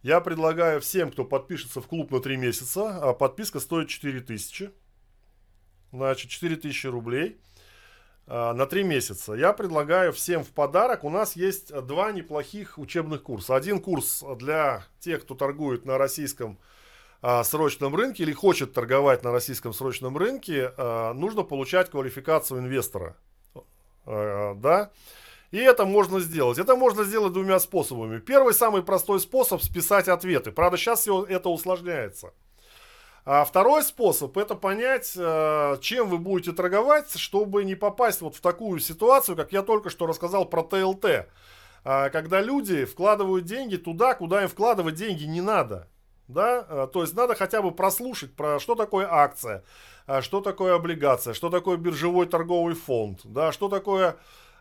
Я предлагаю всем, кто подпишется в клуб на 3 месяца, а подписка стоит 4000. Значит, 4000 рублей э, на 3 месяца. Я предлагаю всем в подарок. У нас есть два неплохих учебных курса. Один курс для тех, кто торгует на российском э, срочном рынке или хочет торговать на российском срочном рынке. Э, нужно получать квалификацию инвестора. Э, да. И это можно сделать. Это можно сделать двумя способами. Первый, самый простой способ – списать ответы. Правда, сейчас это усложняется. А второй способ – это понять, э, чем вы будете торговать, чтобы не попасть вот в такую ситуацию, как я только что рассказал про ТЛТ. А, когда люди вкладывают деньги туда, куда им вкладывать деньги не надо. Да? А, то есть надо хотя бы прослушать, про что такое акция, что такое облигация, что такое биржевой торговый фонд, да? что такое а,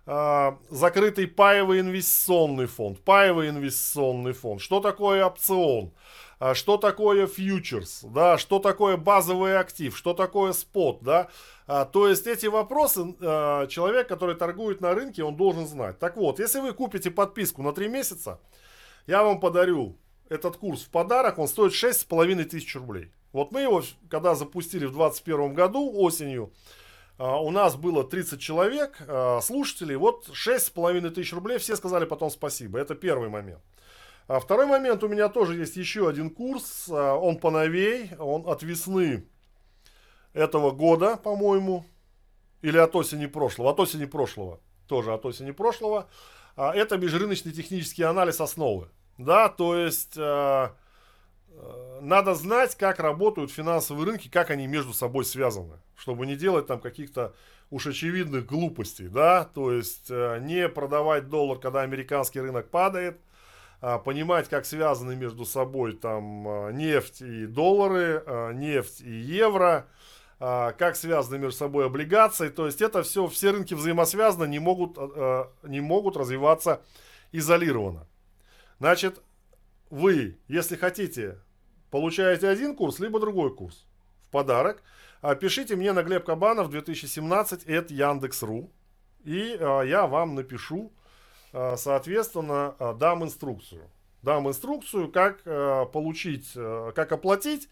закрытый паевый инвестиционный фонд, паевый инвестиционный фонд, что такое опцион, а, что такое фьючерс, да, что такое базовый актив, что такое спот, да, а, то есть эти вопросы человек, который торгует на рынке, он должен знать. Так вот, если вы купите подписку на 3 месяца, я вам подарю этот курс в подарок, он стоит 6,5 тысяч рублей. Вот мы его, когда запустили в 2021 году осенью, у нас было 30 человек, а, слушателей, вот 6,5 тысяч рублей, все сказали потом спасибо. Это первый момент. А второй момент, у меня тоже есть еще один курс, он поновей, он от весны этого года, по-моему, или от осени прошлого, от осени прошлого, тоже от осени прошлого. Это межрыночный технический анализ основы. Да, то есть надо знать, как работают финансовые рынки, как они между собой связаны, чтобы не делать там каких-то уж очевидных глупостей, да, то есть э, не продавать доллар, когда американский рынок падает, а понимать, как связаны между собой там э, нефть и доллары, нефть и евро, как связаны между собой облигации, то есть это все, все рынки взаимосвязаны, не могут, не могут развиваться изолированно. Значит, вы, если хотите получаете один курс, либо другой курс в подарок. Пишите мне на Глеб Кабанов 2017 at Яндекс.ру. И а, я вам напишу, а, соответственно, а, дам инструкцию. Дам инструкцию, как получить, как оплатить,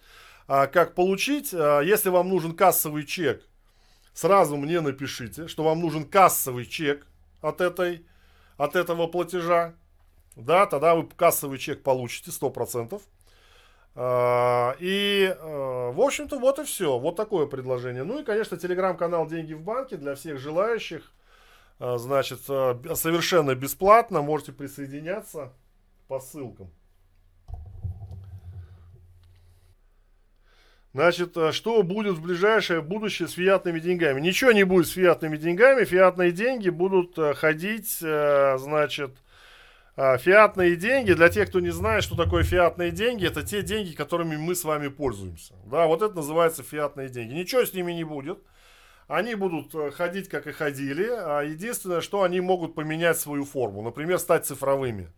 как получить. Если вам нужен кассовый чек, сразу мне напишите, что вам нужен кассовый чек от, этой, от этого платежа. Да, тогда вы кассовый чек получите 100%. А, и, а, в общем-то, вот и все. Вот такое предложение. Ну и, конечно, телеграм-канал «Деньги в банке» для всех желающих. А, значит, совершенно бесплатно. Можете присоединяться по ссылкам. Значит, что будет в ближайшее будущее с фиатными деньгами? Ничего не будет с фиатными деньгами. Фиатные деньги будут ходить, значит, а, фиатные деньги, для тех, кто не знает, что такое фиатные деньги, это те деньги, которыми мы с вами пользуемся. Да, вот это называется фиатные деньги. Ничего с ними не будет. Они будут э, ходить, как и ходили. А единственное, что они могут поменять свою форму. Например, стать цифровыми.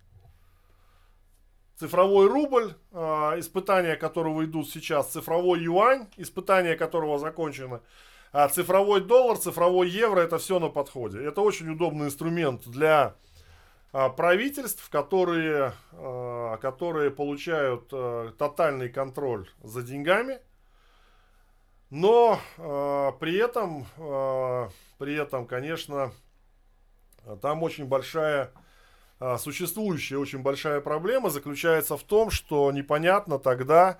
Цифровой рубль, а, испытания которого идут сейчас, цифровой юань, испытания которого закончено, а цифровой доллар, цифровой евро, это все на подходе. Это очень удобный инструмент для а, правительств, которые, а, которые получают а, тотальный контроль за деньгами, но при этом, при этом, конечно, там очень большая, существующая очень большая проблема заключается в том, что непонятно тогда,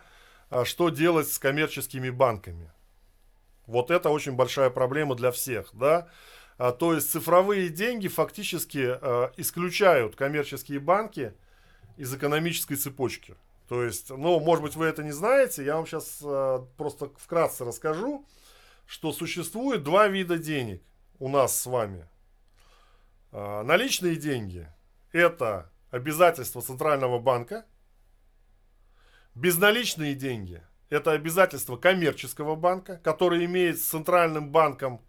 что делать с коммерческими банками. Вот это очень большая проблема для всех, да. А, то есть цифровые деньги фактически а, исключают коммерческие банки из экономической цепочки. То есть, ну, может быть, вы это не знаете, я вам сейчас а, просто вкратце расскажу, что существует два вида денег у нас с вами. Наличные деньги это обязательства Центрального банка. Безналичные деньги – это обязательства коммерческого банка, который имеет с Центральным банком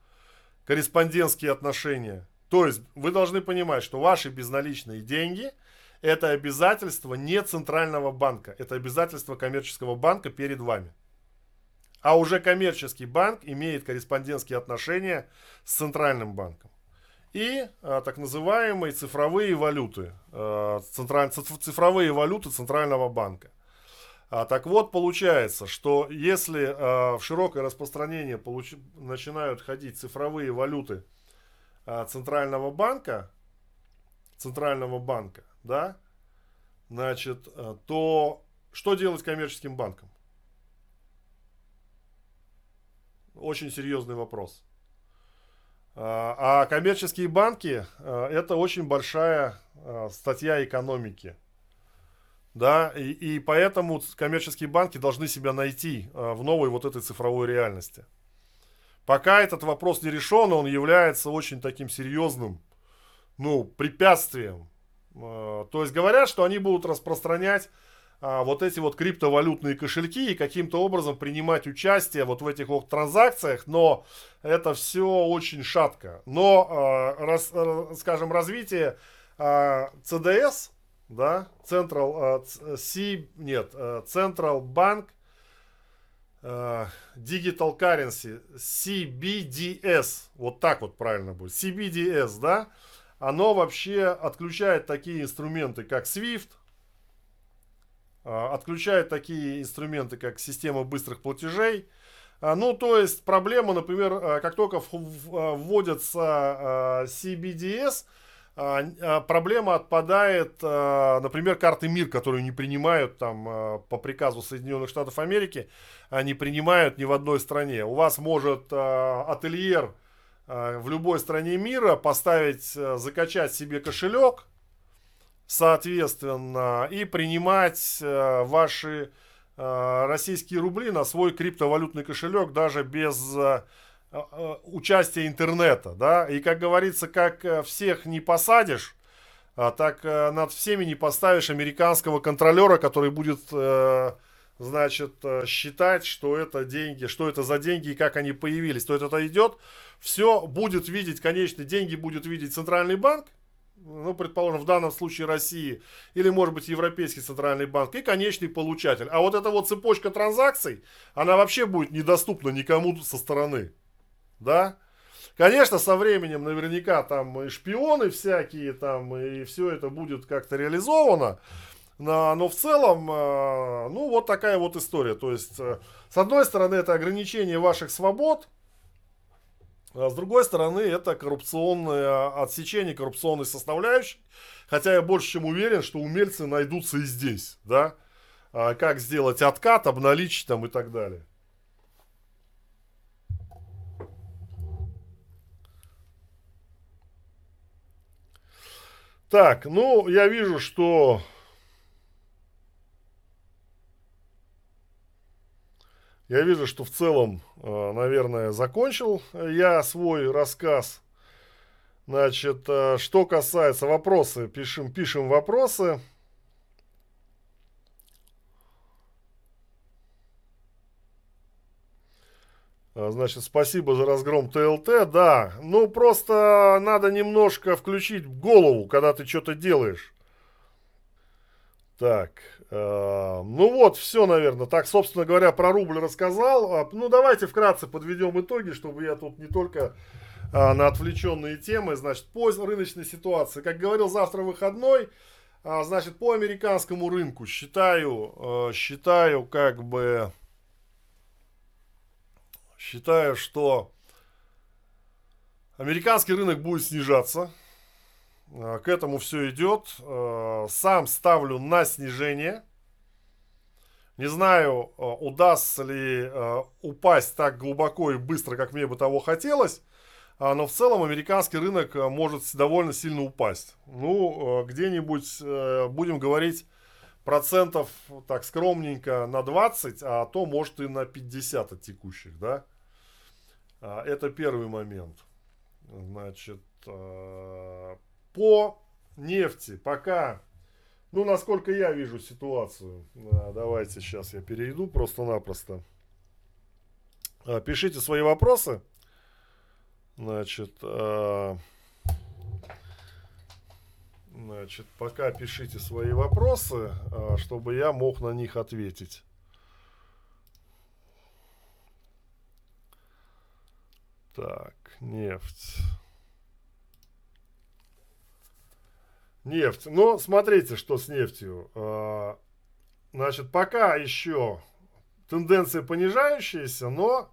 корреспондентские отношения. То есть вы должны понимать, что ваши безналичные деньги – это обязательство не Центрального банка, это обязательство коммерческого банка перед вами. А уже коммерческий банк имеет корреспондентские отношения с Центральным банком и а, так называемые цифровые валюты, а, централь, цифровые валюты Центрального банка. А, так вот, получается, что если а, в широкое распространение получ... начинают ходить цифровые валюты а, Центрального банка, Центрального банка, да, значит, а, то что делать коммерческим банкам? Очень серьезный вопрос. А, коммерческие банки это очень большая статья экономики. Да, и, и поэтому коммерческие банки должны себя найти в новой вот этой цифровой реальности. Пока этот вопрос не решен, он является очень таким серьезным, ну, препятствием. То есть говорят, что они будут распространять а, вот эти вот криптовалютные кошельки и каким-то образом принимать участие вот в этих вот транзакциях, но это все очень шатко. Но, а, раз, скажем, развитие а, CDS, да, Central, C, нет, Central Bank Digital Currency, CBDS, вот так вот правильно будет, CBDS, да, оно вообще отключает такие инструменты, как SWIFT, а, отключает такие инструменты, как система быстрых платежей. А, ну, то есть проблема, например, а, как только вводится CBDS, проблема отпадает, например, карты МИР, которые не принимают там по приказу Соединенных Штатов Америки, не принимают ни в одной стране. У вас может ательер в любой стране мира поставить, закачать себе кошелек, соответственно, и принимать ваши российские рубли на свой криптовалютный кошелек даже без э, участия интернета, да, и как говорится, как всех не посадишь, а так над всеми не поставишь американского контролера, который будет, значит, считать, что это деньги, что это за деньги и как они появились. То есть это идет, все будет видеть, конечно, деньги будет видеть центральный банк, ну, предположим, в данном случае России, или, может быть, Европейский центральный банк, и конечный получатель. А вот эта вот цепочка транзакций, она вообще будет недоступна никому со стороны. Да? Конечно, со временем наверняка там и шпионы всякие, там, и все это будет как-то реализовано. Но, в целом, э, ну, вот такая вот история. То есть, э, с одной стороны, это ограничение ваших свобод, а с другой стороны, это коррупционное отсечение коррупционной составляющей. Хотя я больше чем уверен, что умельцы найдутся и здесь, да. А как сделать откат, обналичить там и так далее. Так, ну, я вижу, что Я вижу, что в целом, э, наверное, закончил я свой рассказ. Значит, э, что касается вопросы, пишем, пишем вопросы. Значит, спасибо за разгром ТЛТ. Да, ну просто надо немножко включить голову, когда ты что-то делаешь. Так, э, ну вот, все, наверное. Так, собственно говоря, про рубль рассказал. А, ну, давайте вкратце подведем итоги, чтобы я тут не только э, на отвлеченные темы, значит, по рыночной ситуации. Как говорил, завтра выходной. А, значит, по американскому рынку считаю, э, считаю, как бы, считаю, что американский рынок будет снижаться. Э, к этому все идет. Э, сам ставлю на снижение. Не знаю, э, удастся ли упасть так глубоко и быстро, как мне бы того хотелось. Но в целом американский рынок может довольно сильно упасть. Ну, где-нибудь, будем говорить, процентов так скромненько на 20, а то может и на 50 от текущих, да. Это первый момент. Значит, по нефти пока, ну, насколько я вижу ситуацию, а, давайте сейчас я перейду просто-напросто. А, пишите свои вопросы. Значит, а, значит, пока пишите свои вопросы, а, чтобы я мог на них ответить. Так, нефть. Нефть. Ну, смотрите, что с нефтью. А, значит, пока еще тенденция понижающаяся, но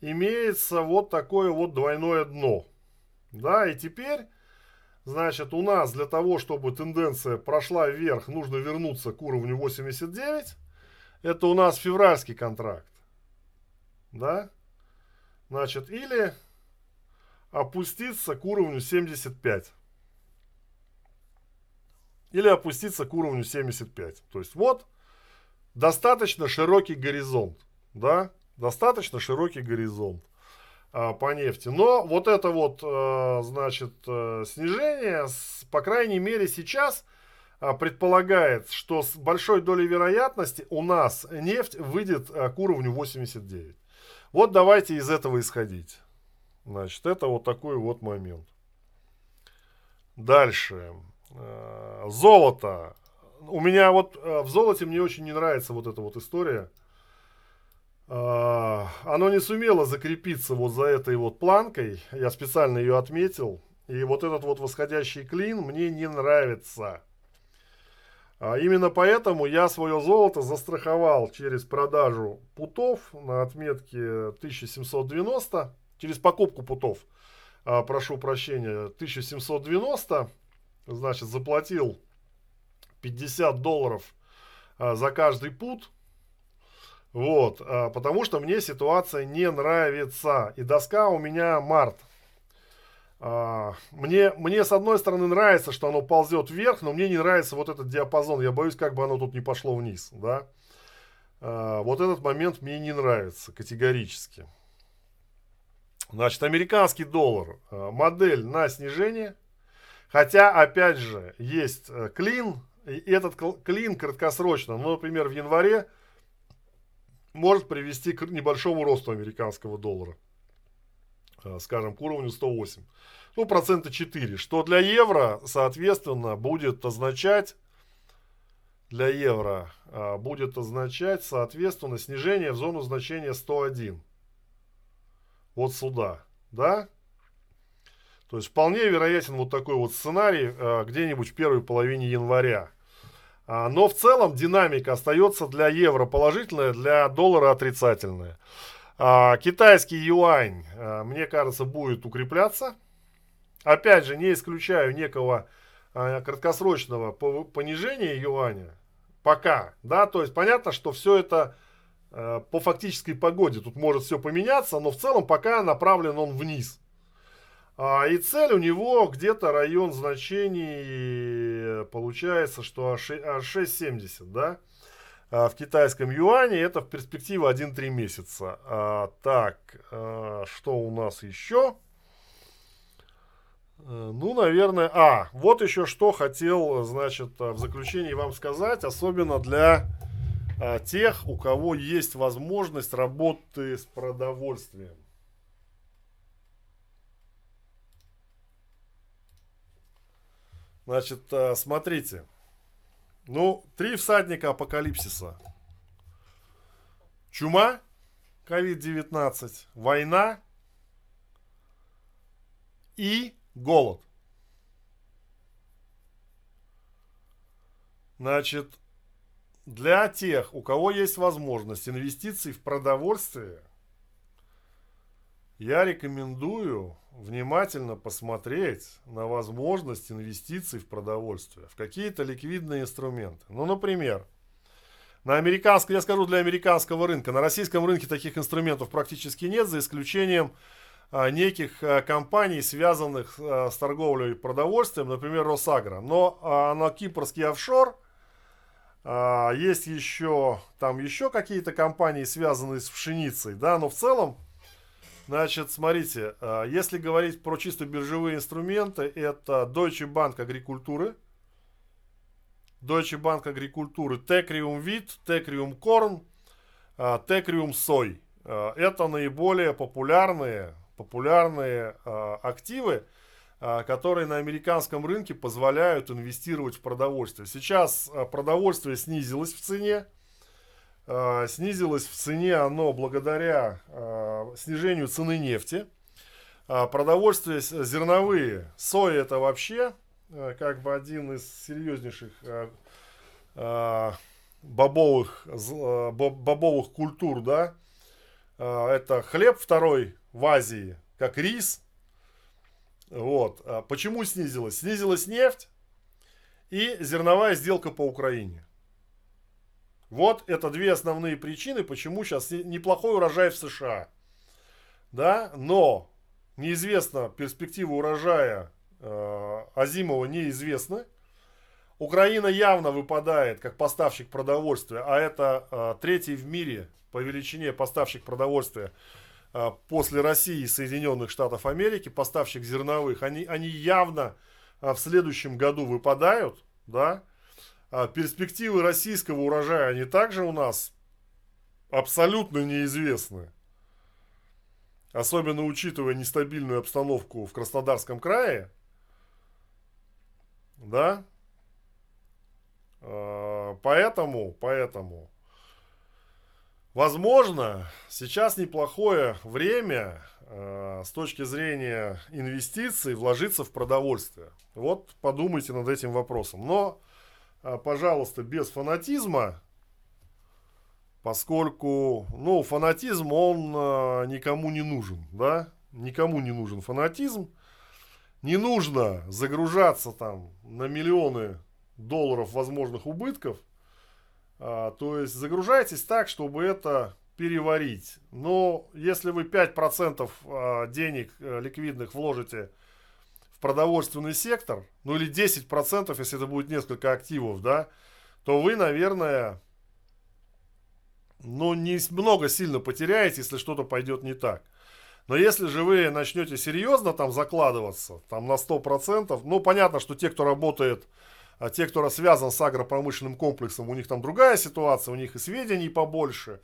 имеется вот такое вот двойное дно. Да, и теперь, значит, у нас для того, чтобы тенденция прошла вверх, нужно вернуться к уровню 89. Это у нас февральский контракт. Да? Значит, или опуститься к уровню 75. Или опуститься к уровню 75. То есть вот достаточно широкий горизонт. Да? Достаточно широкий горизонт а, по нефти. Но вот это вот, а, значит, а, снижение, с, по крайней мере сейчас а, предполагает, что с большой долей вероятности у нас нефть выйдет а, к уровню 89. Вот давайте из этого исходить. Значит, это вот такой вот момент. Дальше. Э, золото. У меня вот э, в золоте мне очень не нравится вот эта вот история. Э, оно не сумело закрепиться вот за этой вот планкой. Я специально ее отметил. И вот этот вот восходящий клин мне не нравится. А именно поэтому я свое золото застраховал через продажу путов на отметке 1790, через покупку путов, а, прошу прощения, 1790, значит, заплатил 50 долларов а, за каждый пут, вот, потому что мне ситуация не нравится, и доска у меня март, мне, мне с одной стороны нравится, что оно ползет вверх, но мне не нравится вот этот диапазон. Я боюсь, как бы оно тут не пошло вниз. Да? А, вот этот момент мне не нравится категорически. Значит, американский доллар. А, модель на снижение. Хотя, опять же, есть э, клин. И этот клин краткосрочно, ну, например, в январе, может привести к небольшому росту американского доллара. Э, скажем, к уровню 108. Ну, процента 4. Что для евро, соответственно, будет означать, для евро а, будет означать, соответственно, снижение в зону значения 101. Вот сюда, да? То есть вполне вероятен вот такой вот сценарий а, где-нибудь в первой половине января. А, но в целом динамика остается для евро положительная, для доллара отрицательная. А, китайский юань, а, мне кажется, будет укрепляться. Опять же, не исключаю некого а, краткосрочного понижения юаня. Пока, да, то есть понятно, что все это по фактической погоде. Тут может все поменяться, но в целом пока направлен он вниз. И цель у него где-то район значений получается, что 6,70, да. А, в китайском юане. Это в перспективе 1-3 месяца. А, так, а, что у нас еще? Э, ну, наверное... А, вот еще что хотел, значит, в заключении вам сказать. Особенно для тех, у кого есть возможность работы с продовольствием. Значит, смотрите. Ну, три всадника апокалипсиса. Чума, COVID-19, война и голод. Значит, для тех, у кого есть возможность инвестиций в продовольствие, я рекомендую внимательно посмотреть на возможность инвестиций в продовольствие, в какие-то ликвидные инструменты. Ну, например, на американском, я скажу для американского рынка, на российском рынке таких инструментов практически нет, за исключением а, неких а, компаний, связанных а, с торговлей продовольствием, например, Росагро. Но а, на кипрский офшор а, есть еще, там еще какие-то компании, связанные с пшеницей, да, но в целом Значит, смотрите, э, если говорить про чисто биржевые инструменты, это Deutsche Bank агрикультуры, Deutsche Bank агрикультуры, Текриум Вит, Текриум Корн, Текриум Сой. Это наиболее популярные, популярные э, активы, которые на американском рынке позволяют инвестировать в продовольствие. Сейчас продовольствие снизилось в цене, э, снизилось в цене оно благодаря э, снижению цены нефти. Э, продовольствие зерновые, соя это вообще э, как бы один из серьезнейших э, э, бобовых, э, бобовых культур, да. Э, это хлеб второй в Азии, как рис. Вот. Почему снизилась? Снизилась нефть и зерновая сделка по Украине. Вот это две основные причины, почему сейчас неплохой урожай в США. Да, но неизвестно перспектива урожая э, Азимова неизвестны. Украина явно выпадает как поставщик продовольствия, а это э, третий в мире по величине поставщик продовольствия э, после России и Соединенных Штатов Америки, поставщик зерновых. Они, они явно э, в следующем году выпадают, да, а перспективы российского урожая, они также у нас абсолютно неизвестны. Особенно учитывая нестабильную обстановку в Краснодарском крае. Да? А, поэтому, поэтому, возможно, сейчас неплохое время э, с точки зрения инвестиций вложиться в продовольствие. Вот подумайте над этим вопросом. Но а, пожалуйста, без фанатизма, поскольку, ну, фанатизм, он а, никому не нужен, да, никому не нужен фанатизм, не нужно загружаться там на миллионы долларов возможных убытков, а, то есть загружайтесь так, чтобы это переварить. Но если вы 5% денег э, ликвидных вложите продовольственный сектор, ну или 10%, если это будет несколько активов, да, то вы, наверное, ну, не много сильно потеряете, если что-то пойдет не так. Но если же вы начнете серьезно там закладываться, там на 100%, ну, понятно, что те, кто работает, а те, кто связан с агропромышленным комплексом, у них там другая ситуация, у них и сведений побольше,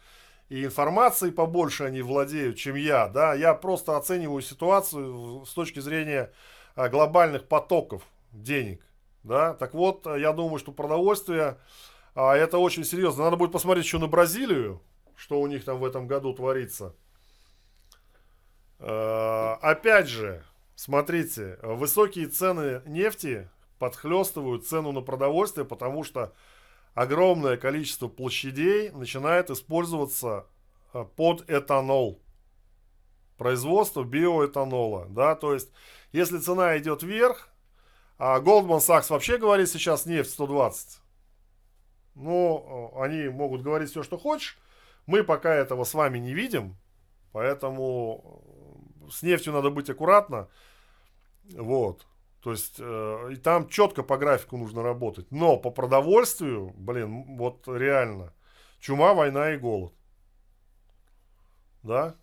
и информации побольше они владеют, чем я, да, я просто оцениваю ситуацию с точки зрения глобальных потоков денег. Да? Так вот, я думаю, что продовольствие а, это очень серьезно. Надо будет посмотреть еще на Бразилию, что у них там в этом году творится. А, опять же, смотрите, высокие цены нефти подхлестывают цену на продовольствие, потому что огромное количество площадей начинает использоваться под этанол. Производство биоэтанола. Да? То есть если цена идет вверх, а Goldman Sachs вообще говорит сейчас нефть 120, ну, они могут говорить все, что хочешь. Мы пока этого с вами не видим, поэтому э, с нефтью надо быть аккуратно. Вот. То есть, э, и там четко по графику нужно работать. Но по продовольствию, блин, вот реально, чума, война и голод. Да?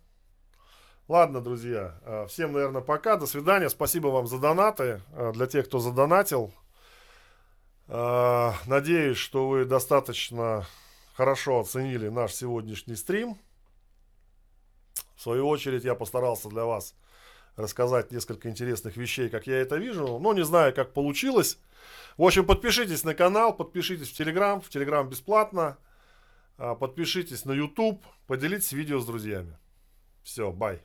Ладно, друзья, э, всем, наверное, пока. До свидания. Спасибо вам за донаты. Э, для тех, кто задонатил. Э, надеюсь, что вы достаточно хорошо оценили наш сегодняшний стрим. В свою очередь, я постарался для вас рассказать несколько интересных вещей, как я это вижу. Но не знаю, как получилось. В общем, подпишитесь на канал, подпишитесь в Телеграм. В Телеграм бесплатно. Подпишитесь на YouTube. Поделитесь видео с друзьями. Все, бай.